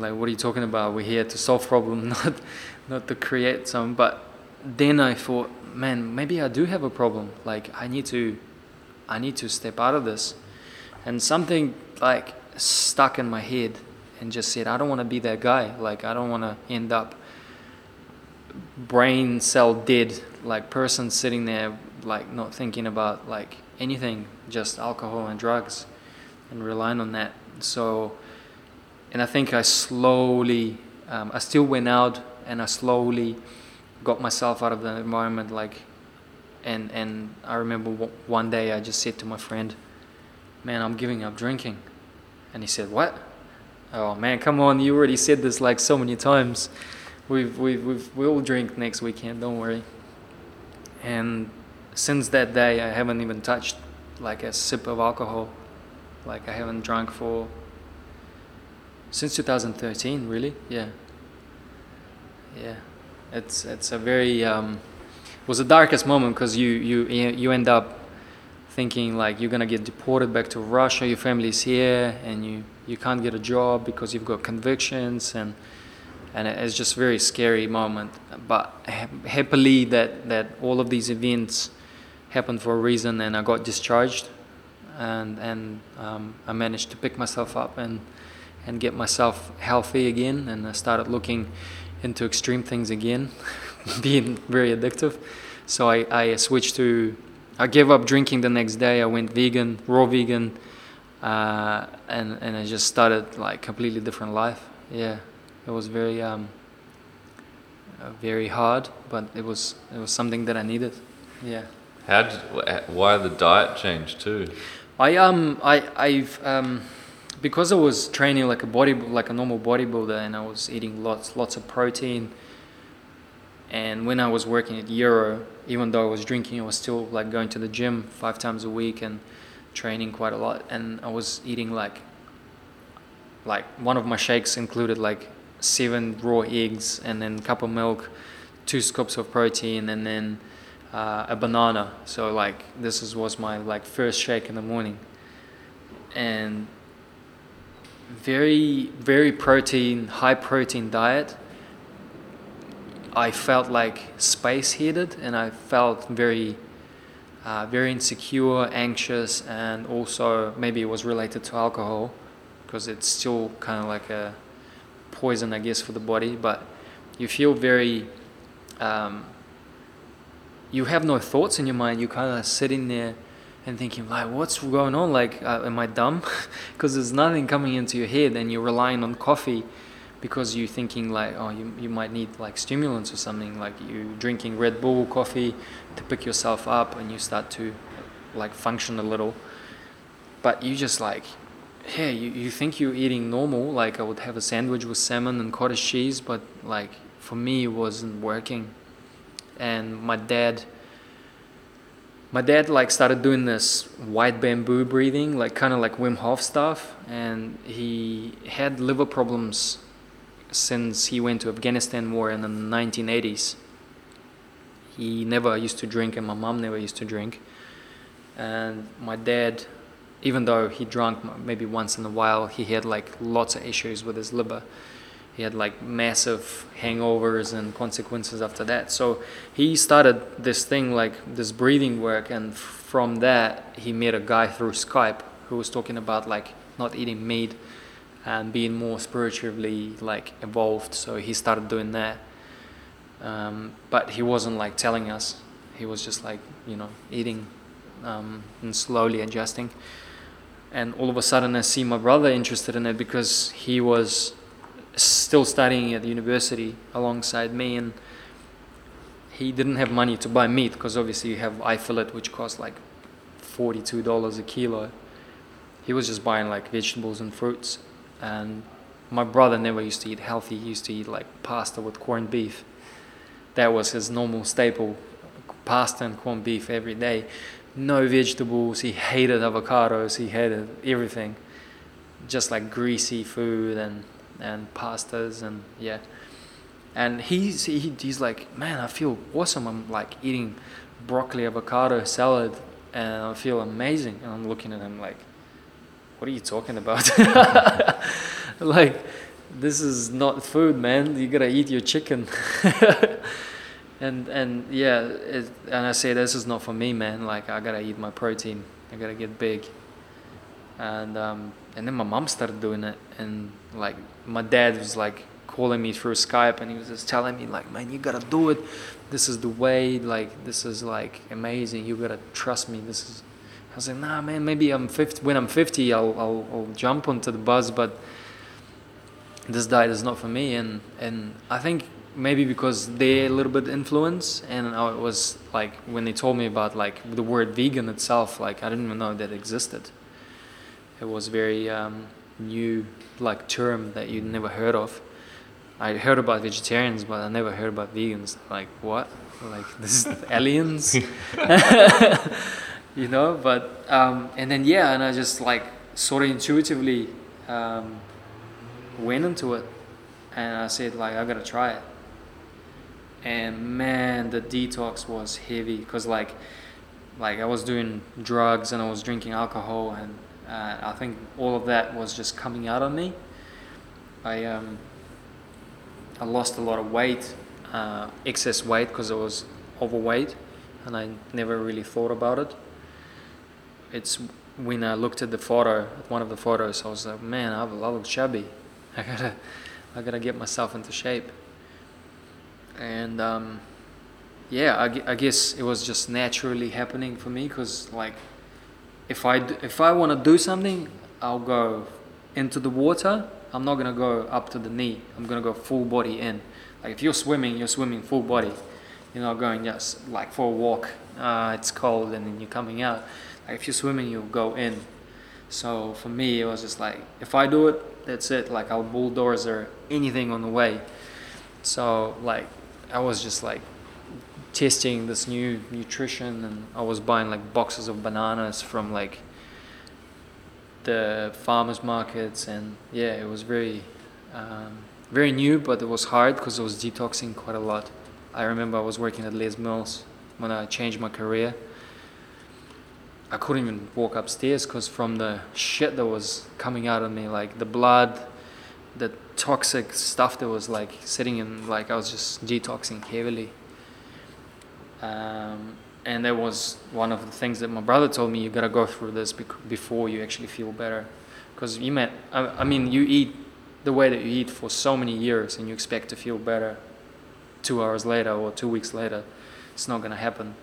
like what are you talking about? We're here to solve problem not not to create some. But then i thought man maybe i do have a problem. Like i need to i need to step out of this. And something like stuck in my head and just said i don't want to be that guy. Like i don't want to end up brain cell dead like person sitting there like not thinking about like anything just alcohol and drugs and relying on that. So and I think I slowly, um, I still went out and I slowly got myself out of the environment. Like, and and I remember one day I just said to my friend, "Man, I'm giving up drinking," and he said, "What?" Oh man, come on! You already said this like so many times. We've we've, we've we'll drink next weekend. Don't worry. And since that day, I haven't even touched like a sip of alcohol. Like I haven't drunk for since 2013 really? Yeah. Yeah. It's it's a very um, it was the darkest moment because you you you end up thinking like you're gonna get deported back to Russia your family's here and you you can't get a job because you've got convictions and and it's just a very scary moment. But happily that that all of these events happened for a reason and I got discharged and and um, I managed to pick myself up and and get myself healthy again. And I started looking into extreme things again, being very addictive. so I, I switched to I gave up drinking the next day. I went vegan, raw vegan, uh, and and I just started like completely different life. Yeah, it was very um, uh, very hard, but it was it was something that I needed. Yeah. How did why the diet change too? I um I I've um because I was training like a body like a normal bodybuilder and I was eating lots lots of protein. And when I was working at Euro, even though I was drinking, I was still like going to the gym five times a week and training quite a lot. And I was eating like like one of my shakes included like seven raw eggs and then a cup of milk, two scoops of protein, and then uh, a banana. So like this is, was my like first shake in the morning, and very very protein, high protein diet. I felt like space heated, and I felt very. Uh, very insecure, anxious, and also maybe it was related to alcohol because it's still kind of like a poison, I guess, for the body. But you feel very, um, you have no thoughts in your mind. You kind of sitting there and thinking like, what's going on? Like, uh, am I dumb? Because there's nothing coming into your head, and you're relying on coffee because you're thinking like, oh, you, you might need like stimulants or something. Like you drinking Red Bull coffee to pick yourself up, and you start to like function a little. But you just like hey you, you think you're eating normal, like I would have a sandwich with salmon and cottage cheese, but like for me it wasn't working. And my dad my dad like started doing this white bamboo breathing, like kind of like Wim Hof stuff, and he had liver problems since he went to Afghanistan war in the 1980s. He never used to drink, and my mom never used to drink. And my dad even though he drank maybe once in a while, he had like lots of issues with his liver. He had like massive hangovers and consequences after that. So he started this thing like this breathing work, and from that he met a guy through Skype who was talking about like not eating meat and being more spiritually like evolved. So he started doing that. Um, but he wasn't like telling us. He was just like you know eating um, and slowly adjusting and all of a sudden I see my brother interested in it because he was still studying at the university alongside me and he didn't have money to buy meat because obviously you have eye fillet, which costs like $42 a kilo. He was just buying like vegetables and fruits and my brother never used to eat healthy. He used to eat like pasta with corned beef. That was his normal staple pasta and corned beef every day. No vegetables. He hated avocados. He hated everything, just like greasy food and and pastas and yeah. And he's he, he's like, man, I feel awesome. I'm like eating broccoli avocado salad, and I feel amazing. And I'm looking at him like, what are you talking about? like, this is not food, man. You gotta eat your chicken and and yeah, it, and I say this is not for me, man. Like I gotta eat my protein. I gotta get big. And um, and then my mom started doing it, and like my dad was like calling me through Skype, and he was just telling me like, man, you gotta do it. This is the way. Like this is like amazing. You gotta trust me. This is. I was like, nah, man. Maybe I'm 50. When I'm 50, I'll I'll, I'll jump onto the bus, but this diet is not for me. And and I think maybe because they a little bit influence and I was like when they told me about like the word vegan itself like I didn't even know that existed it was very um, new like term that you'd never heard of. I heard about vegetarians but I never heard about vegans. Like what? Like this is aliens? You know but um, and then yeah and I just like sort of intuitively um, went into it and I said like I gotta try it. And man the detox was heavy because like like i was doing drugs and i was drinking alcohol and i think all of that was just coming out on me. I um i lost a lot of weight uh, excess weight because i was overweight and i never really thought about it. It's when i looked at the photo one of the photos i was like man i look chubby. I gotta i gotta get myself into shape. And um, yeah, I, I guess it was just naturally happening for me because like if I if I want to do something, I'll go into the water. I'm not gonna go up to the knee. I'm gonna go full body in. Like if you're swimming, you're swimming full body. You're not going just like for a walk. Uh, it's cold and then you're coming out. Like if you're swimming, you'll go in. So for me, it was just like if I do it, that's it. Like I'll bulldozer anything on the way. So like I was just like testing this new nutrition and I was buying like boxes of bananas from like the farmers markets and yeah it was very um, very new but it was hard because I was detoxing quite a lot. I remember I was working at Les Mills when I changed my career. I couldn't even walk upstairs because from the shit that was coming out of me like the blood the toxic stuff that was like sitting in like I was just detoxing heavily um, and that was one of the things that my brother told me you gotta go through this bec- before you actually feel better. Because you meant I, I mean you eat the way that you eat for so many years and you expect to feel better two hours later or two weeks later it's not gonna happen.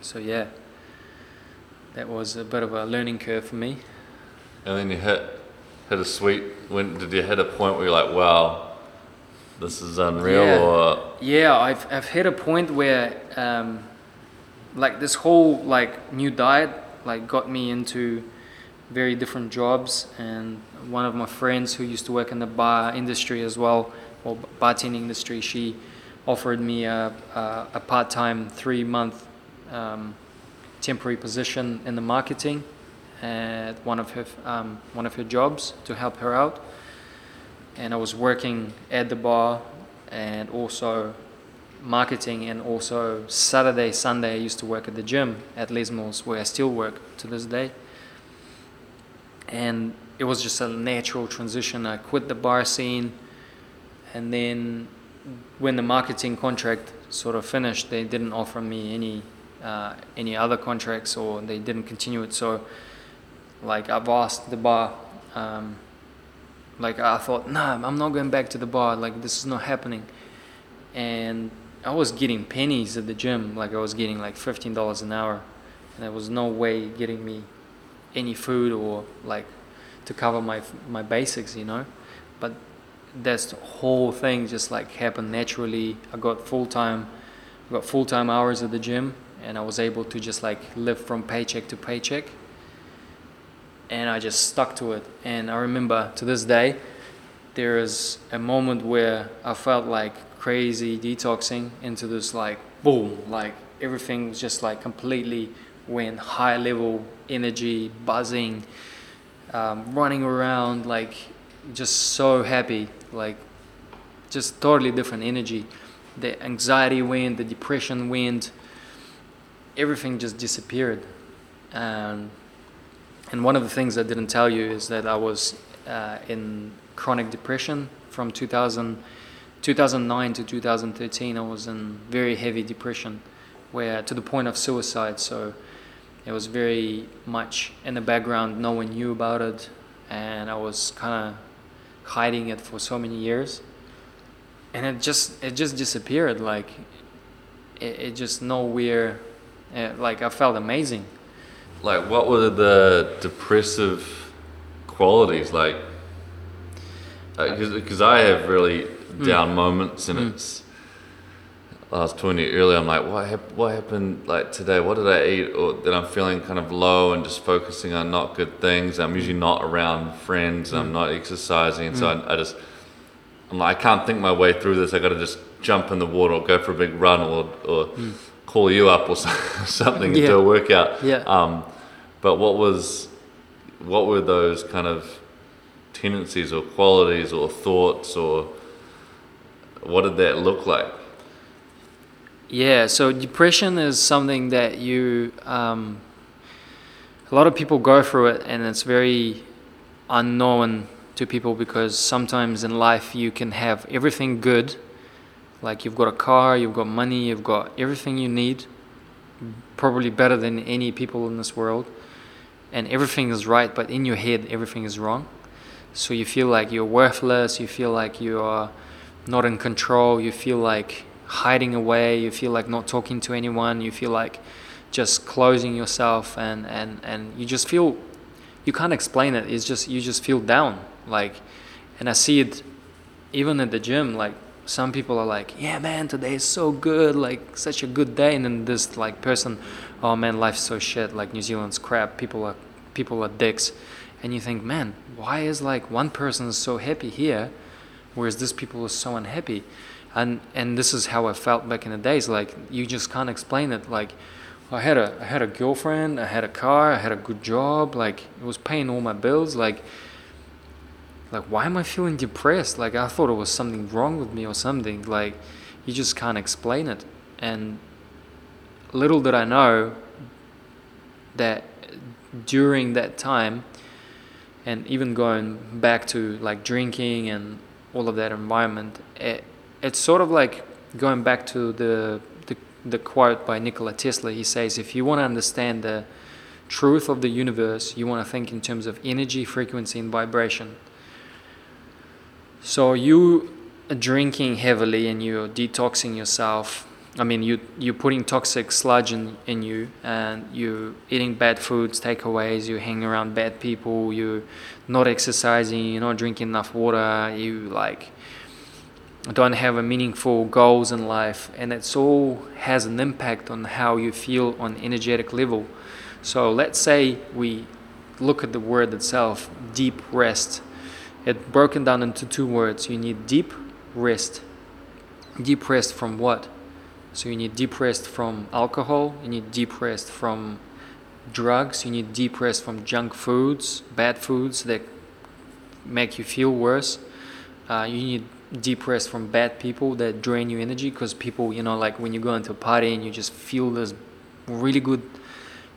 So yeah. That was a bit of a learning curve for me. And then you hit hit a sweet. When did you hit a point where you're like, wow, this is unreal? Yeah. Or Yeah, I've I've hit a point where um, like this whole like new diet like got me into very different jobs and one of my friends who used to work in the bar industry as well or bartending industry she offered me a, a, a part-time three month um, temporary position in the marketing at one of her um, one of her jobs to help her out and I was working at the bar and also marketing and also Saturday, Sunday I used to work at the gym at Les Mills where I still work to this day. And it was just a natural transition. I quit the bar scene and then when the marketing contract sort of finished, they didn't offer me any uh, any other contracts or they didn't continue it. So like I've asked the bar um, like I thought, nah, I'm not going back to the bar. Like this is not happening. And I was getting pennies at the gym. Like I was getting like fifteen dollars an hour, and there was no way getting me any food or like to cover my my basics, you know. But that's the whole thing just like happened naturally. I got full time, got full time hours at the gym, and I was able to just like live from paycheck to paycheck and I just stuck to it. And I remember to this day, there is a moment where I felt like crazy detoxing into this like boom, like everything was just like completely went high level energy, buzzing, um, running around, like just so happy, like just totally different energy. The anxiety went, the depression went, everything just disappeared. And and one of the things I didn't tell you is that I was uh, in chronic depression from 2000, 2009 to 2013. I was in very heavy depression, where to the point of suicide. So it was very much in the background. No one knew about it, and I was kind of hiding it for so many years. And it just it just disappeared. Like it, it just nowhere. Uh, like I felt amazing. Like, what were the depressive qualities like? Uh, because I have really hmm. down moments, and hmm. it's. I was talking to you earlier. I'm like, what hap- What happened like today? What did I eat? Or that I'm feeling kind of low and just focusing on not good things. I'm usually not around friends. I'm hmm. not exercising, and so I, I just. I'm like, I can't think my way through this. I got to just jump in the water or go for a big run or or call you up or so- something and Yeah. do a workout. Yeah. Um, but what was, what were those kind of tendencies or qualities or thoughts or what did that look like? Yeah, so depression is something that you, um, a lot of people go through it, and it's very unknown to people because sometimes in life you can have everything good, like you've got a car, you've got money, you've got everything you need, probably better than any people in this world, and everything is right, but in your head everything is wrong. So you feel like you're worthless, you feel like you are not in control, you feel like hiding away you feel like not talking to anyone you feel like just closing yourself and and and you just feel you can't explain it it's just you just feel down like and i see it even at the gym like some people are like yeah man today is so good like such a good day. And then this like person oh man life's so shit like new zealand's crap people are people are dicks. And you think man why is like one person so happy here whereas this people are so unhappy? And and this is how i felt back in the days like you just can't explain it like I had a I had a girlfriend, I had a car, I had a good job, like it was paying all my bills, like like why am I feeling depressed? Like I thought it was something wrong with me or something. Like you just can't explain it. And little did I know that during that time and even going back to like drinking and all of that environment, it, it's sort of like going back to the the quote by Nikola Tesla. He says, if you want to understand the truth of the universe, you want to think in terms of energy, frequency, and vibration. So you drinking heavily and you're detoxing yourself. I mean, you you're putting toxic sludge in, in you, and you're eating bad foods, takeaways. You hang around bad people. You're not exercising. You're not drinking enough water. You like don't have a meaningful goals in life and it's all has an impact on how you feel on energetic level so let's say we look at the word itself deep rest it broken down into two words. You need deep rest. Deep rest from what? So you need deep rest from alcohol. You need deep rest from drugs. You need deep rest from junk foods bad foods that make you feel worse. Uh, you need deep rest from bad people that drain your energy because people you know like when you go into a party and you just feel this really good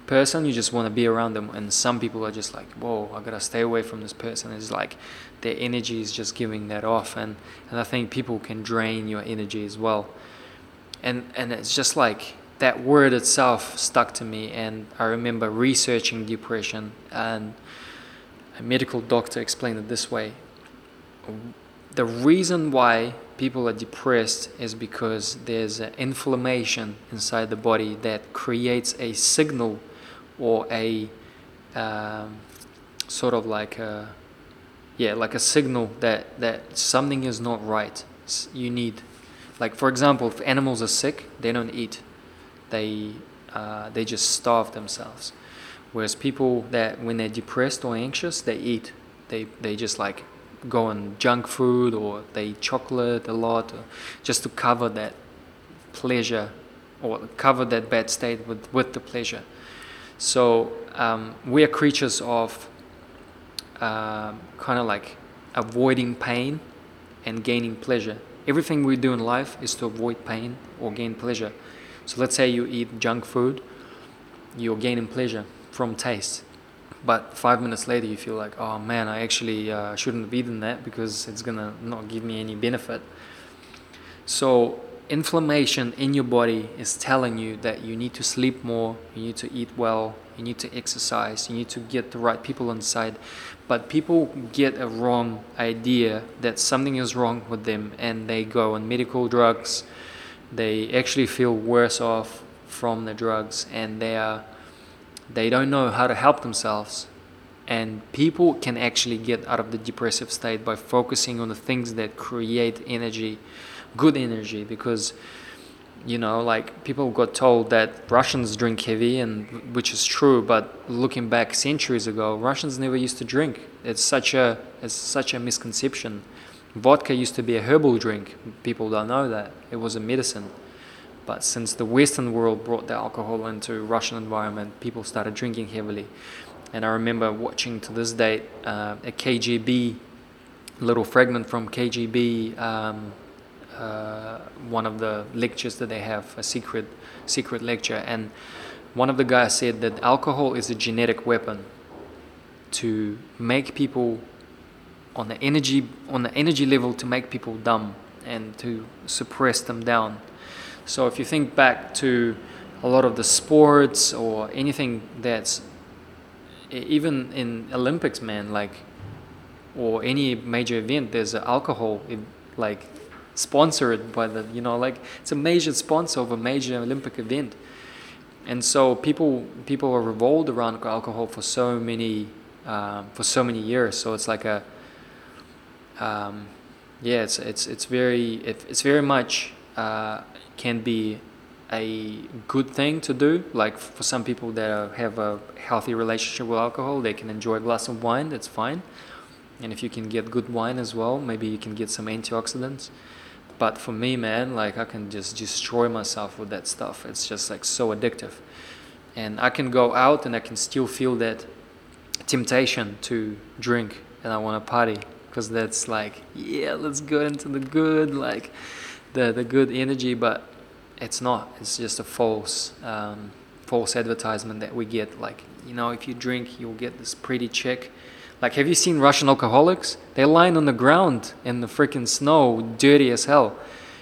person you just want to be around them. And some people are just like whoa i gotta stay away from this person. It's like their energy is just giving that off. And and i think people can drain your energy as well. And and it's just like that word itself stuck to me. And i remember researching depression and a medical doctor explained it this way. The reason why people are depressed is because there's an inflammation inside the body that creates a signal or a um, sort of like a yeah like a signal that that something is not right. You need like for example if animals are sick they don't eat. They uh, they just starve themselves. Whereas people that when they're depressed or anxious they eat. They they just like go on junk food or they eat chocolate a lot just to cover that pleasure or cover that bad state with, with the pleasure. So um, we are creatures of um, kind of like avoiding pain and gaining pleasure. Everything we do in life is to avoid pain or gain pleasure. So let's say you eat junk food, you're gaining pleasure from taste but five minutes later you feel like oh man i actually uh, shouldn't have eaten that because it's gonna not give me any benefit so inflammation in your body is telling you that you need to sleep more you need to eat well you need to exercise you need to get the right people on inside but people get a wrong idea that something is wrong with them and they go on medical drugs. They actually feel worse off from the drugs and they are they don't know how to help themselves. And people can actually get out of the depressive state by focusing on the things that create energy good energy because you know like people got told that russians drink heavy and which is true but looking back centuries ago russians never used to drink. It's such a it's such a misconception. Vodka used to be a herbal drink. People don't know that. It was a medicine. But since the Western world brought the alcohol into Russian environment, people started drinking heavily. And I remember watching to this date uh, a KGB little fragment from KGB, um, uh, one of the lectures that they have, a secret secret lecture, and one of the guys said that alcohol is a genetic weapon to make people on the energy on the energy level to make people dumb and to suppress them down. So if you think back to a lot of the sports or anything that's even in Olympics, man, like or any major event, there's alcohol, like sponsored by the you know like it's a major sponsor of a major Olympic event, and so people people are revolved around alcohol for so many um, for so many years. So it's like a um, yeah, it's it's it's very it, it's very much uh, can be a good thing to do. Like for some people that have a healthy relationship with alcohol, they can enjoy a glass of wine. That's fine. And if you can get good wine as well, maybe you can get some antioxidants. But for me, man, like I can just destroy myself with that stuff. It's just like so addictive. And I can go out and I can still feel that temptation to drink and I want to party because that's like, yeah, let's go into the good, like the, the good energy. But it's not. It's just a false, um, false advertisement that we get. Like, you know, if you drink, you'll get this pretty chick like, have you seen Russian alcoholics? They're lying on the ground in the freaking snow, dirty as hell.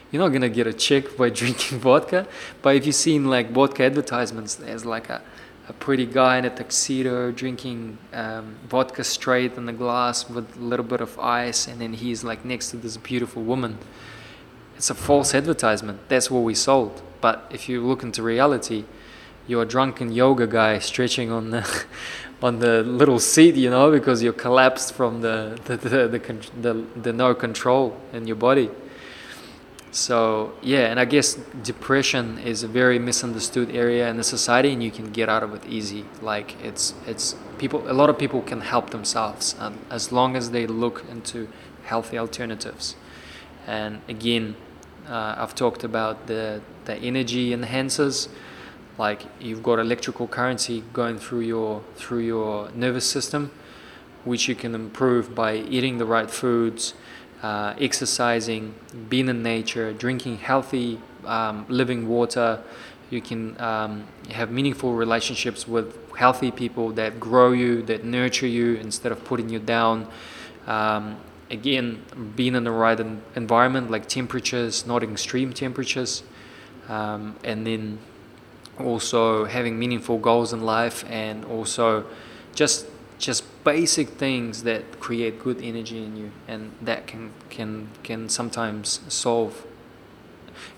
You're not gonna get a chick by drinking vodka. But if you've seen like vodka advertisements, there's like a, a pretty guy in a tuxedo drinking um, vodka straight in the glass with a little bit of ice, and then he's like next to this beautiful woman. It's a false advertisement. That's what we sold. But if you look into reality, you're a drunken yoga guy stretching on the on the little seat, you know, because you're collapsed from the the, the, the, the, the no control in your body. So yeah, and I guess depression is a very misunderstood area in the society, and you can get out of it easy. Like it's it's people, a lot of people can help themselves as long as they look into healthy alternatives. And again, uh, I've talked about the the energy enhancers like you've got electrical currency going through your through your nervous system which you can improve by eating the right foods uh, exercising being in nature drinking healthy um, living water. You can um, have meaningful relationships with healthy people that grow you that nurture you instead of putting you down. Um, again being in the right environment like temperatures not extreme temperatures. Um, and then also having meaningful goals in life and also just just basic things that create good energy in you and that can can can sometimes solve.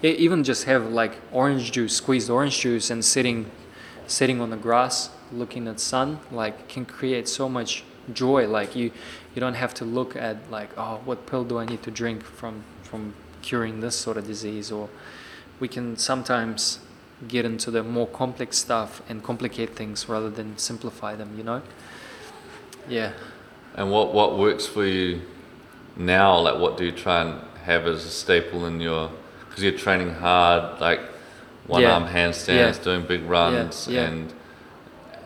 Even just have like orange juice squeezed orange juice and sitting sitting on the grass looking at sun like can create so much joy. Like you you don't have to look at like oh what pill do i need to drink from from curing this sort of disease? Or we can sometimes get into the more complex stuff and complicate things rather than simplify them, you know? Yeah. And what, what works for you now? Like, what do you try and have as a staple in your, because you're training hard, like one yeah. arm handstands, yeah. doing big runs, yeah. and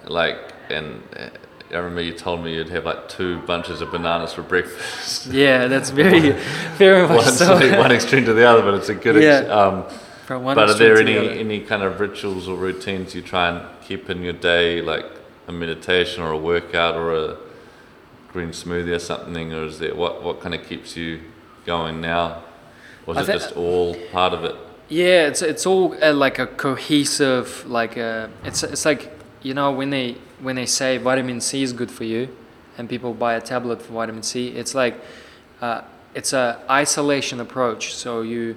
like, and uh, I remember you told me you'd have like two bunches of bananas for breakfast. Yeah, that's very, very much one, so. one extreme to the other, but it's a good. Yeah. Ex- um, but are there any any kind of rituals or routines you try and keep in your day, like a meditation or a workout or a green smoothie or something, or is there what what kind of keeps you going now? Was I it just all part of it? Yeah, it's it's all uh, like a cohesive, like a, it's it's like you know when they when they say vitamin C is good for you, and people buy a tablet for vitamin C, it's like uh, it's a isolation approach. So you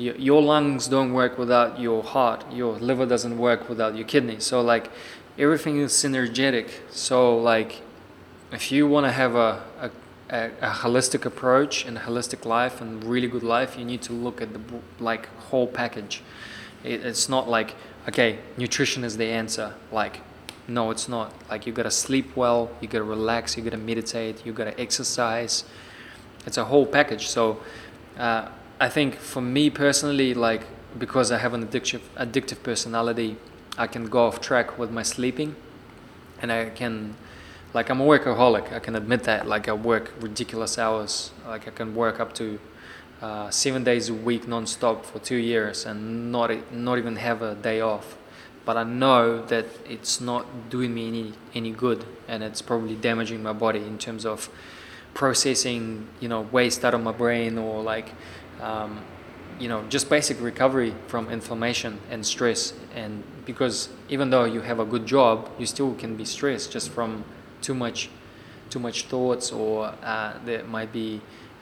your lungs don't work without your heart. Your liver doesn't work without your kidney. So like everything is synergetic. So like if you want to have a, a, a, a, holistic approach and a holistic life and really good life you need to look at the like whole package. It, it's not like okay nutrition is the answer. Like no it's not. Like you gotta sleep well you gotta relax you gotta meditate you gotta exercise. It's a whole package. So uh, I think for me personally, like because I have an addictive addictive personality, I can go off track with my sleeping, and I can, like I'm a workaholic. I can admit that. Like I work ridiculous hours. Like I can work up to uh, seven days a week non-stop for two years and not not even have a day off. But I know that it's not doing me any any good, and it's probably damaging my body in terms of processing, you know, waste out of my brain or like um, you know, just basic recovery from inflammation and stress. And because even though you have a good job, you still can be stressed just from too much, too much thoughts, or uh, there might be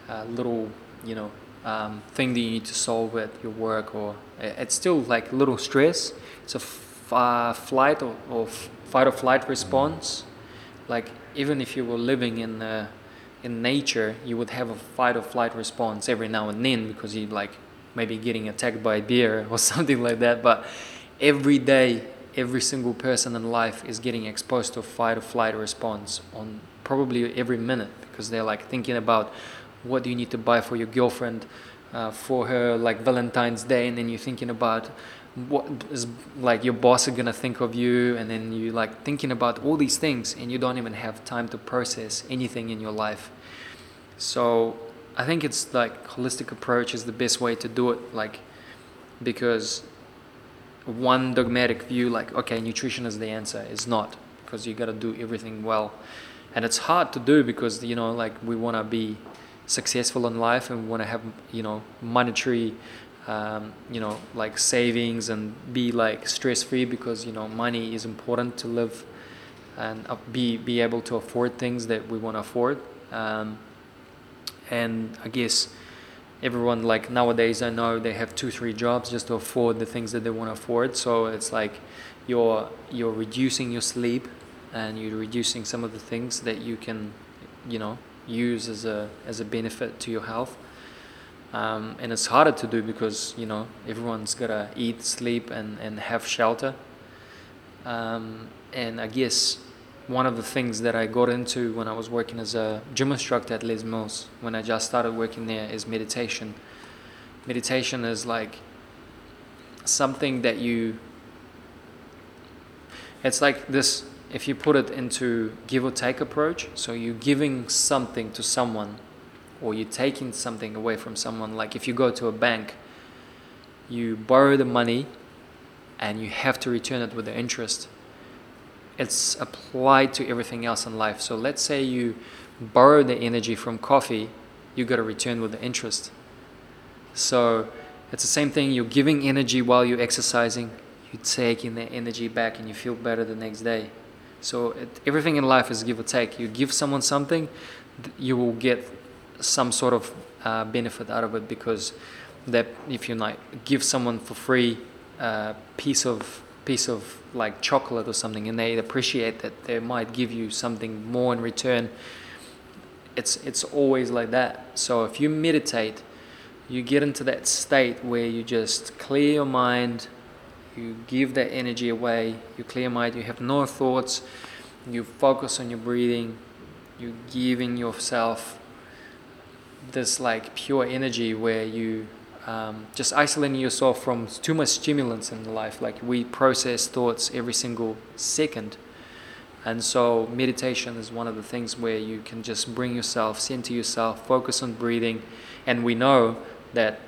a little, you know, um, thing that you need to solve at your work, or it's still like a little stress. It's a f- uh, flight or, or fight or flight response. Like even if you were living in uh, in nature, you would have a fight or flight response every now and then because you like maybe getting attacked by a bear or something like that. But every day, every single person in life is getting exposed to a fight or flight response on probably every minute because they're like thinking about what do you need to buy for your girlfriend uh, for her like Valentine's Day, and then you're thinking about what is like your boss is gonna think of you, and then you like thinking about all these things, and you don't even have time to process anything in your life. So I think it's like holistic approach is the best way to do it, like because one dogmatic view, like okay, nutrition is the answer, is not because you got to do everything well, and it's hard to do because you know like we want to be successful in life and want to have you know monetary um, you know like savings and be like stress free because you know money is important to live and be be able to afford things that we want to afford um, and I guess everyone like nowadays I know they have two three jobs just to afford the things that they want to afford so it's like you're you're reducing your sleep and you're reducing some of the things that you can you know use as a as a benefit to your health. Um, and it's harder to do because you know everyone's gotta eat, sleep, and and have shelter. Um, and I guess one of the things that I got into when I was working as a gym instructor at Les Mills, when I just started working there, is meditation. Meditation is like something that you. It's like this if you put it into give or take approach, so you're giving something to someone or you're taking something away from someone, like if you go to a bank, you borrow the money and you have to return it with the interest. It's applied to everything else in life. So let's say you borrow the energy from coffee, you got to return with the interest. So it's the same thing, you're giving energy while you're exercising, you're taking the energy back and you feel better the next day. So it, everything in life is give or take. You give someone something, you will get some sort of uh, benefit out of it because that if you like give someone for free a uh, piece of piece of like chocolate or something and they appreciate that they might give you something more in return it's it's always like that. So if you meditate you get into that state where you just clear your mind you give that energy away, you clear mind, you have no thoughts, you focus on your breathing, you're giving yourself this like pure energy where you um, just isolating yourself from too much stimulants in life. Like we process thoughts every single second. And so meditation is one of the things where you can just bring yourself, center yourself, focus on breathing. And we know that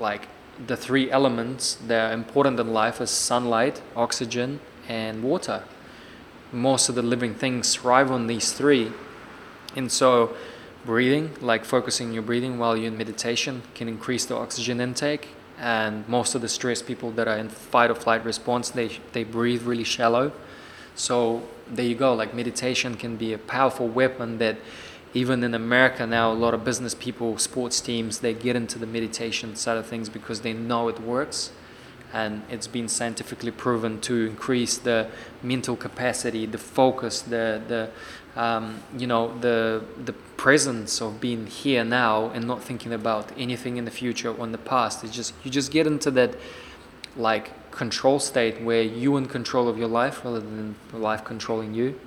like the three elements that are important in life is sunlight, oxygen, and water. Most of the living things thrive on these three. And so, breathing, like focusing your breathing while you're in meditation, can increase the oxygen intake. And most of the stressed people that are in fight or flight response, they, they breathe really shallow. So, there you go. Like, meditation can be a powerful weapon that even in America now, a lot of business people, sports teams, they get into the meditation side of things because they know it works, and it's been scientifically proven to increase the mental capacity, the focus, the the um, you know the the presence of being here now and not thinking about anything in the future or in the past. It's just you just get into that like control state where you in control of your life rather than life controlling you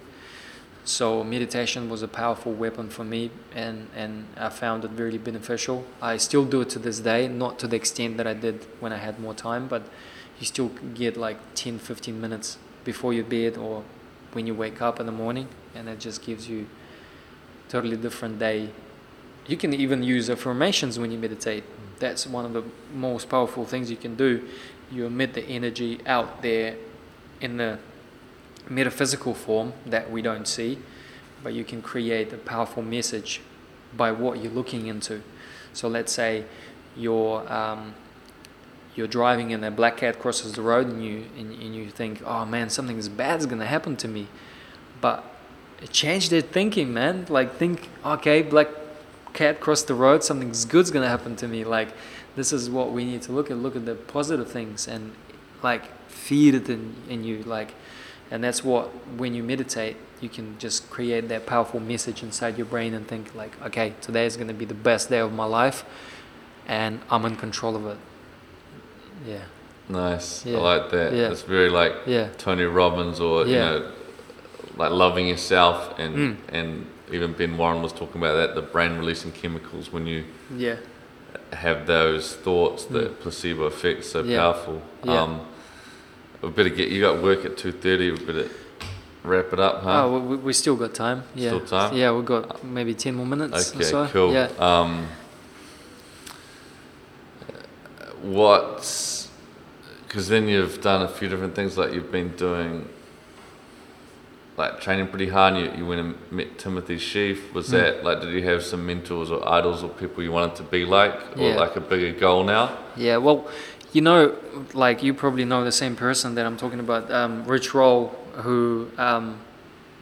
so meditation was a powerful weapon for me, and, and I found it really beneficial. I still do it to this day, not to the extent that I did when I had more time, but you still get like 10, 15 minutes before your bed or when you wake up in the morning, and it just gives you totally different day. You can even use affirmations when you meditate. That's one of the most powerful things you can do. You emit the energy out there in the metaphysical form that we don't see, but you can create a powerful message by what you're looking into. So let's say you're um, you're driving and a black cat crosses the road and you and, and you think, oh man, something bad is gonna happen to me, but change their thinking, man. Like think, okay, black cat crossed the road, something good's gonna happen to me. Like this is what we need to look at. Look at the positive things and like feed it in, in you. Like, and that's what when you meditate, you can just create that powerful message inside your brain and think like, okay, today is gonna be the best day of my life, and I'm in control of it. Yeah. Nice. Yeah. I like that. Yeah. It's very like Yeah. Tony Robbins or you know like loving yourself and Mm. and even Ben Warren was talking about that, the brain releasing chemicals when you Yeah. have those thoughts, the placebo effect so Mm. Yeah. powerful. Yeah. Um we better get you got work at two thirty, we better wrap it up, huh? Oh, we, we still got time. Yeah. Still time? Yeah, we've got maybe ten more minutes. Okay, so. cool. Yeah. Um, what? Because then you've done a few different things. Like you've been doing, like training pretty hard. And you, you went and met Timothy Shieff. Was Mm. that like? Did you have some mentors or idols or people you wanted to be like, or Yeah. like a bigger goal now? Yeah, well, you know, like you probably know the same person that I'm talking about, um, Rich Roll, who um,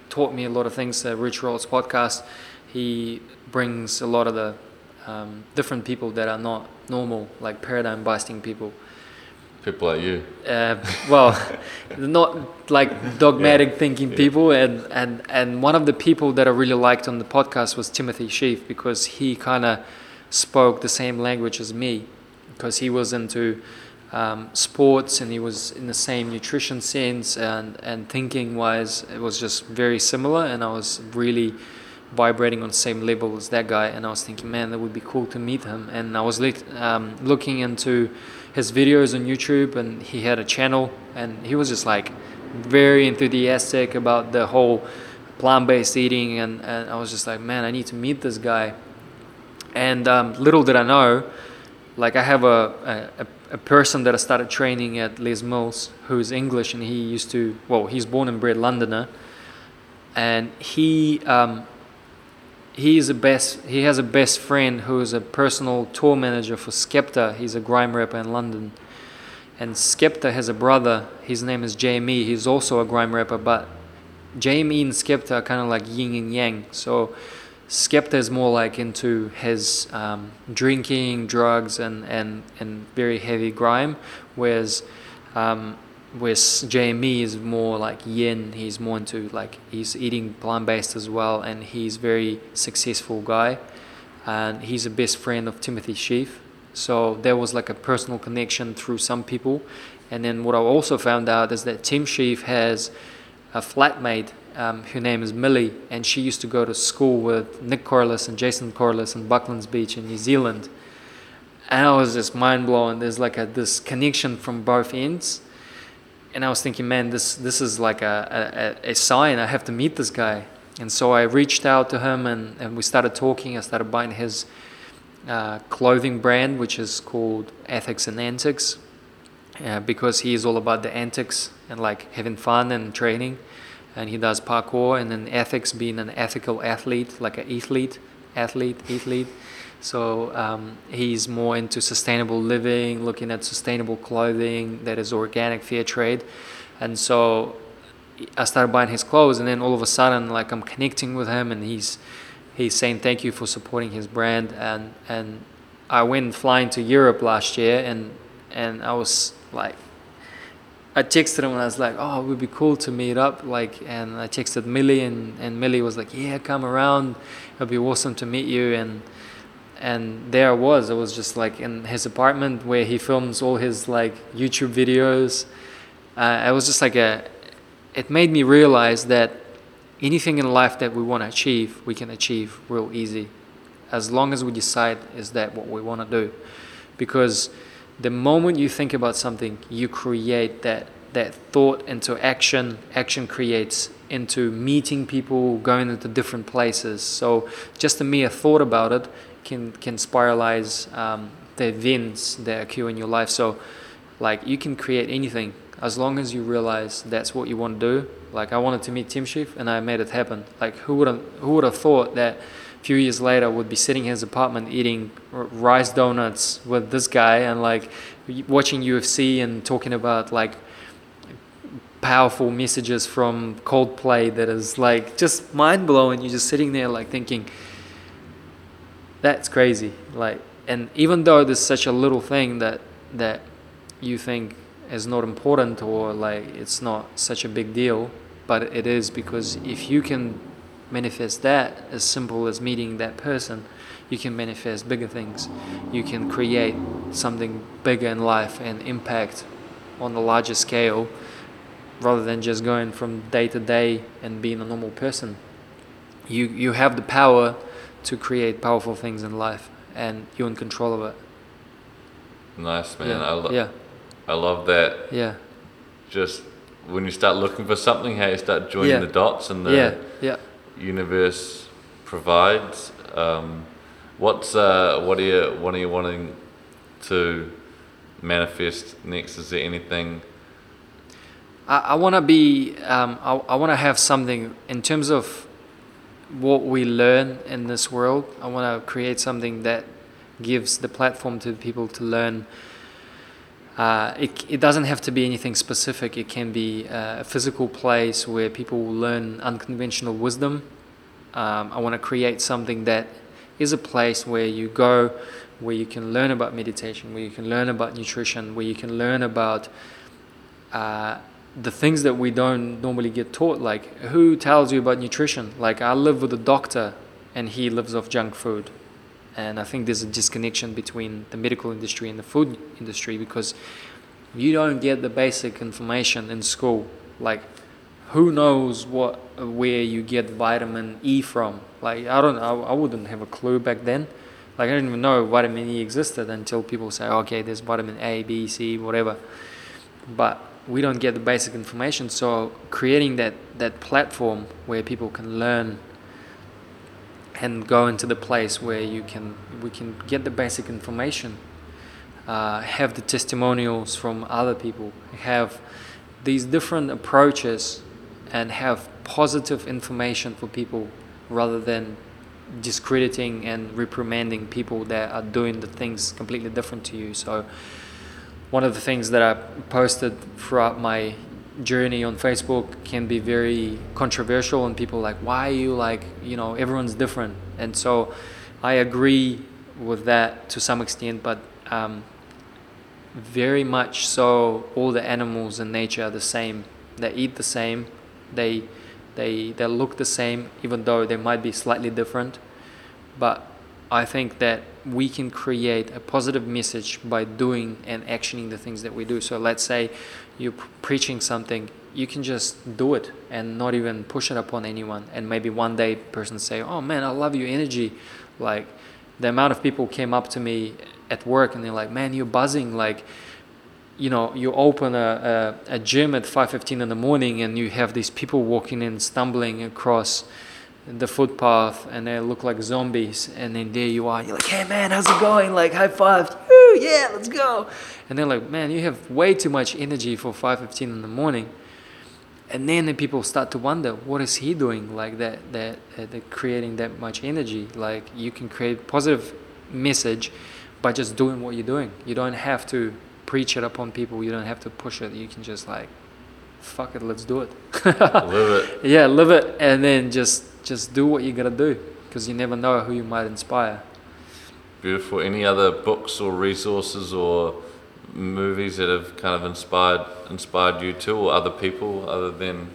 taught me a lot of things. Uh, Rich Roll's podcast, he brings a lot of the um, different people that are not normal, like paradigm busting people. People like you. Uh, well, not like dogmatic thinking yeah. people, and, and and one of the people that I really liked on the podcast was Timothy Shieff because he kind of spoke the same language as me, because he was into um, sports and he was in the same nutrition sense and and thinking wise, it was just very similar, and I was really vibrating on the same level as that guy and I was thinking man that would be cool to meet him. And I was um, looking into his videos on YouTube and he had a channel and he was just like very enthusiastic about the whole plant-based eating and, and I was just like man I need to meet this guy. And um, little did I know like I have a, a, a person that I started training at Les Mills who's English and he used to well he's born and bred Londoner and he um, he is a best he has a best friend who is a personal tour manager for Skepta. He's a grime rapper in London. And Skepta has a brother, his name is JME, he's also a grime rapper, but JME and Skepta are kind of like yin and yang. So Skepta is more like into his um, drinking, drugs, and, and, and very heavy grime, whereas um, whereas JME is more like yin. He's more into like he's eating plant based as well, and he's very successful guy, and he's a best friend of Timothy Shieff. So there was like a personal connection through some people, and then what I also found out is that Tim Shieff has a flatmate. Um, her name is Millie, and she used to go to school with Nick Corliss and Jason Corliss in Bucklands Beach in New Zealand. And I was just mind blown. There's like a this connection from both ends and I was thinking, man, this this is like a, a, a sign. I have to meet this guy. And so I reached out to him, and, and we started talking. I started buying his uh, clothing brand, which is called Ethics and Antics, uh, because he is all about the antics and like having fun and training. And he does parkour, and then ethics being an ethical athlete, like an athlete, athlete, athlete. So um, he's more into sustainable living, looking at sustainable clothing that is organic, fair trade. And so I started buying his clothes, and then all of a sudden, like I'm connecting with him, and he's he's saying thank you for supporting his brand. And and I went flying to Europe last year, and and I was like. I texted him and I was like, "Oh, it would be cool to meet up." Like, and I texted Millie, and, and Millie was like, "Yeah, come around. It'd be awesome to meet you." And and there I was. I was just like in his apartment where he films all his like YouTube videos. Uh, it was just like a. It made me realize that anything in life that we want to achieve, we can achieve real easy, as long as we decide is that what we want to do, because the moment you think about something, you create that that thought into action. Action creates into meeting people, going into different places. So just a mere thought about it can can spiralize um, the events that occur in your life. So, like you can create anything as long as you realize that's what you want to do. Like I wanted to meet Tim Shieff, and I made it happen. Like who would have who would have thought that a few years later would be sitting in his apartment eating rice donuts with this guy and like watching UFC and talking about like powerful messages from Coldplay that is like just mind blowing. You're just sitting there like thinking that's crazy. Like, and even though there's such a little thing that that you think is not important or like it's not such a big deal, but it is because if you can manifest that as simple as meeting that person, you can manifest bigger things. You can create something bigger in life and impact on a larger scale rather than just going from day to day and being a normal person. You you have the power to create powerful things in life and you're in control of it. Nice man. Yeah. I lo- yeah. I love that. Yeah. Just when you start looking for something, how you start joining Yeah. the dots and the yeah. Yeah. Universe provides. Um, what's uh, what are you what are you wanting to manifest next? Is there anything? I, I want to be, um, I, I want to have something in terms of what we learn in this world. I want to create something that gives the platform to people to learn. Uh, it, it doesn't have to be anything specific. It can be uh, a physical place where people will learn unconventional wisdom. Um, I want to create something that is a place where you go, where you can learn about meditation, where you can learn about nutrition, where you can learn about uh, the things that we don't normally get taught. Like, who tells you about nutrition? Like, I live with a doctor and he lives off junk food. And I think there's a disconnection between the medical industry and the food industry because you don't get the basic information in school. Like, who knows what where you get vitamin E from? Like, I don't, I, I wouldn't have a clue back then. Like, I didn't even know vitamin E existed until people say, okay, there's vitamin A, B, C, whatever. But we don't get the basic information. So creating that that platform where people can learn and go into the place where you can we can get the basic information, uh, have the testimonials from other people, have these different approaches, and have positive information for people rather than discrediting and reprimanding people that are doing the things completely different to you. So one of the things that I posted throughout my journey on Facebook can be very controversial and people like why are you like you know everyone's different? And so I agree with that to some extent but um, very much so all the animals in nature are the same. They eat the same. They they they look the same even though they might be slightly different. But I think that we can create a positive message by doing and actioning the things that we do. So let's say you're preaching something, you can just do it and not even push it upon anyone. And maybe one day person say, "Oh man, I love your energy." Like the amount of people came up to me at work and they're like, "Man, you're buzzing." Like you know, you open a, a, a gym at 5:15 in the morning and you have these people walking in, stumbling across the footpath and they look like zombies and then there you are you're like hey man how's it going? Like high five Woo, yeah let's go. And they're like man you have way too much energy for 5.15 in the morning. And then the people start to wonder what is he doing? Like that that, that that creating that much energy. Like you can create positive message by just doing what you're doing. You don't have to preach it upon people. You don't have to push it. You can just like fuck it let's do it. Live it. yeah live it and then just just do what you gotta do because you never know who you might inspire Beautiful. Any other books or resources or movies that have kind of inspired inspired you too, or other people other than?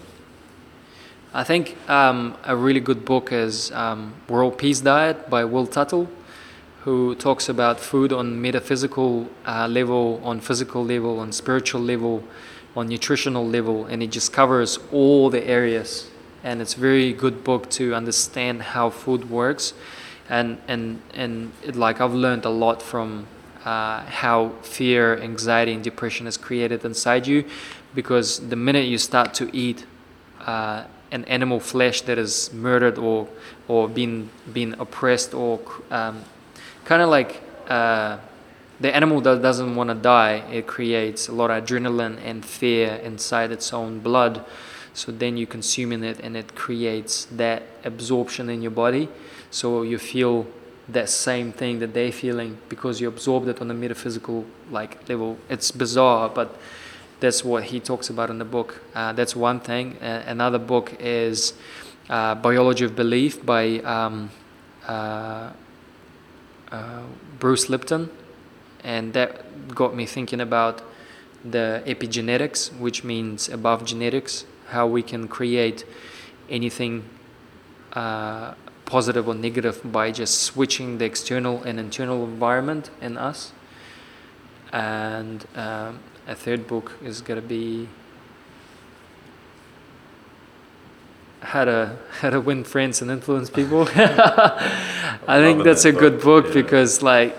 i think um, a really good book is um, world peace diet by will tuttle who talks about food on metaphysical uh, level on physical level on spiritual level on nutritional level and it just covers all the areas and it's a very good book to understand how food works and and and it, like I've learned a lot from uh, how fear, anxiety, and depression is created inside you, because the minute you start to eat uh, an animal flesh that is murdered or or been been oppressed or um, kind of like uh, the animal that doesn't want to die, it creates a lot of adrenaline and fear inside its own blood. So then you're consuming it, and it creates that absorption in your body. So you feel that same thing that they're feeling because you absorbed it on a metaphysical like level. It's bizarre, but that's what he talks about in the book. Uh, that's one thing. Uh, another book is uh, Biology of Belief by um, uh, uh, Bruce Lipton, and that got me thinking about the epigenetics, which means above genetics, how we can create anything uh, positive or negative by just switching the external and internal environment in us. And um, a third book is going to be how to how to win friends and influence people. I think that's that a good book, book yeah. because like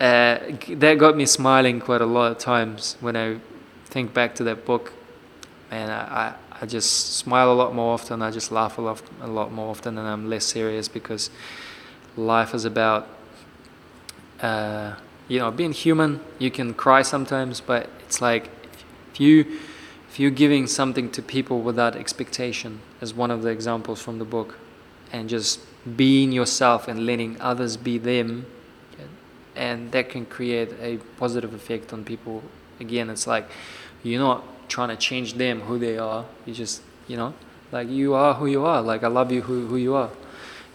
uh, that got me smiling quite a lot of times when I think back to that book, and I, I, just smile a lot more often. I just laugh a lot a lot more often, and I'm less serious because life is about uh, you know being human. You can cry sometimes, but it's like if you if you're giving something to people without expectation, as one of the examples from the book, and just being yourself and letting others be them, and that can create a positive effect on people. Again, it's like you're not trying to change them who they are. You just you know like you are who you are. Like I love you who who you are,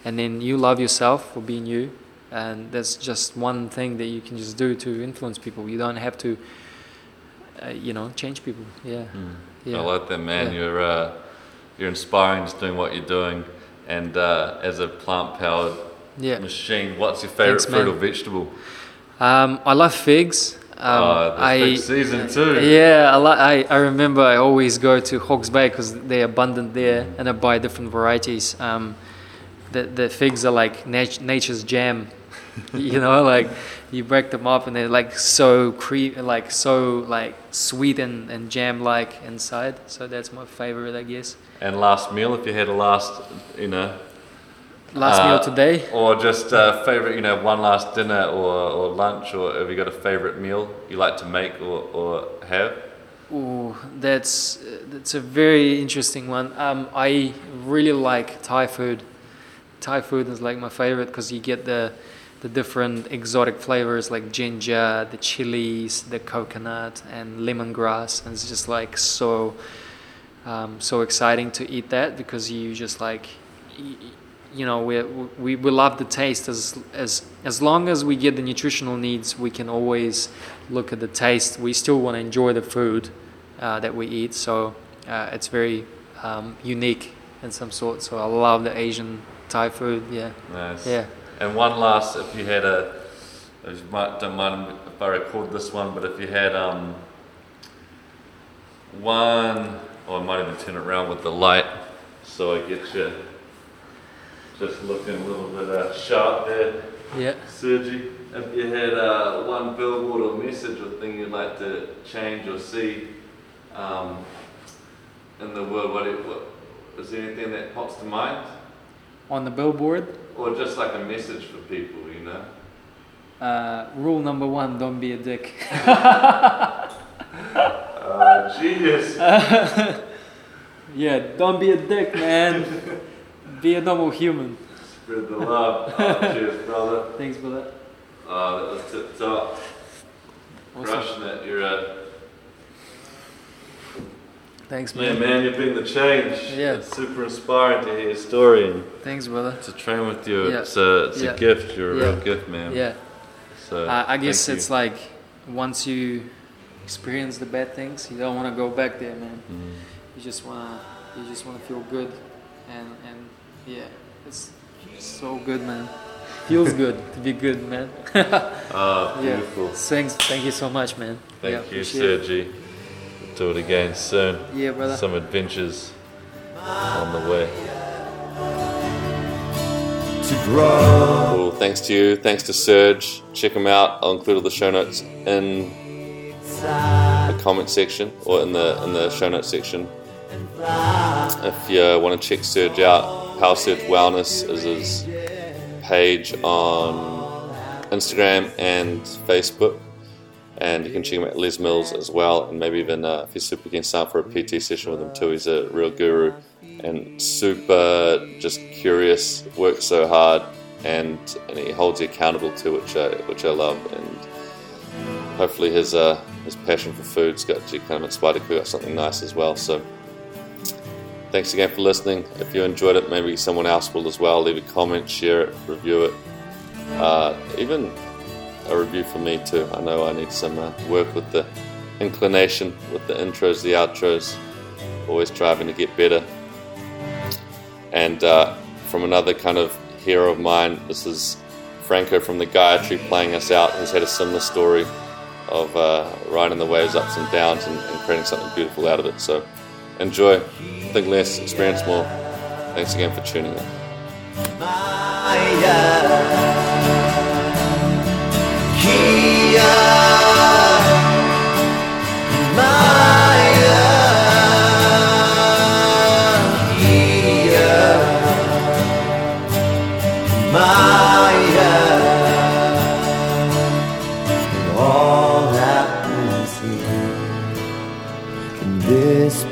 and then you love yourself for being you. And that's just one thing that you can just do to influence people. You don't have to, uh, you know, change people. Yeah, yeah. I like that, man. Yeah. You're uh, you're inspiring, just doing what you're doing. And uh, as a plant-powered Yeah. machine, what's your favorite Thanks, fruit man. or vegetable? Um, I love figs. Um, oh, the I, season too. Yeah, I, I remember I always go to Hawke's Bay because they're abundant there and I buy different varieties. Um, the, the figs are like nat- nature's jam. you know, like you break them up and they're like so cre- like so like sweet and, and jam like inside. So that's my favorite, I guess. And last meal, if you had a last, you know, Last Uh, meal today. or just uh, favorite, you know, one last dinner or, or lunch, or have you got a favorite meal you like to make or, or have? Ooh, that's that's a very interesting one. Um, I really like Thai food. Thai food is like my favorite because you get the the different exotic flavors like ginger, the chilies, the coconut, and lemongrass, and it's just like so um, so exciting to eat that because you just like you know we, we we love the taste. As as as long as we get the nutritional needs we can always look at the taste. We still want to enjoy the food uh, that we eat. So uh, it's very um, unique in some sort. So I love the Asian Thai food. Yeah. Nice. yeah. And one last, if you had a, you might, don't mind if I record this one, but if you had um, one, or I might even turn it around with the light, so I get you just looking a little bit uh, sharp there, yeah Sergi. If you had uh, one billboard or message or thing you'd like to change or see um, in the world, what, it, what is there anything that pops to mind? on the billboard Or just like a message for people, you know? uh, rule number one don't be a dick Uh, genius. yeah don't be a dick man be a normal human Spread the love. Oh, cheers, brother. thanks that Oh, that was tip top. Awesome. Crushing it. You're a. thanks Yeah, man man, you've been the change. Yeah. It's super inspiring to hear your story and thanks brother to train with you. Yeah. It's a, it's Yeah. a gift. You're a Yeah. real gift, man. yeah So. Uh, I guess it's you. like once you experience the bad things, you don't want to go back there, man. Mm. You just wanna, you just wanna feel good, and and yeah, it's so good, man. Feels good to be good, man. Ah, yeah. Thanks, thank you so much, man. Thank yeah, you, appreciate it. Sergi. We'll do it again soon. Yeah, brother. Some adventures on the way. to grow. Cool. Thanks to you. Thanks to Serge. Check him out. I'll include all the show notes in the comment section or in the in the show notes section. If you want to check Serge out, Surge Wellness is his page on Instagram and Facebook. And you can check him out Les Mills as well, and maybe even uh, if you're super keen, sign for a PT session with him too. He's a real guru and super just curious, works so hard, and and he holds you accountable too, which I which I love. And hopefully his uh, his passion for food's got you kind of inspired to cook up something nice as well. So thanks again for listening. If you enjoyed it, maybe someone else will as well. Leave a comment, share it, review it. uh, even a review for me too. I know I need some uh, work with the inclination, with the intros, the outros. Always striving to get better. And uh, from another kind of hero of mine, this is Franco from the Gayatri playing us out. He's had a similar story of uh, riding the waves, ups and downs, and, and creating something beautiful out of it. So enjoy, think less, experience more. Thanks again for tuning in.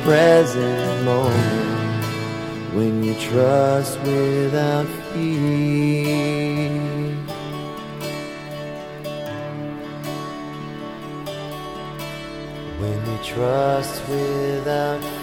present trust without fear. When you trust without.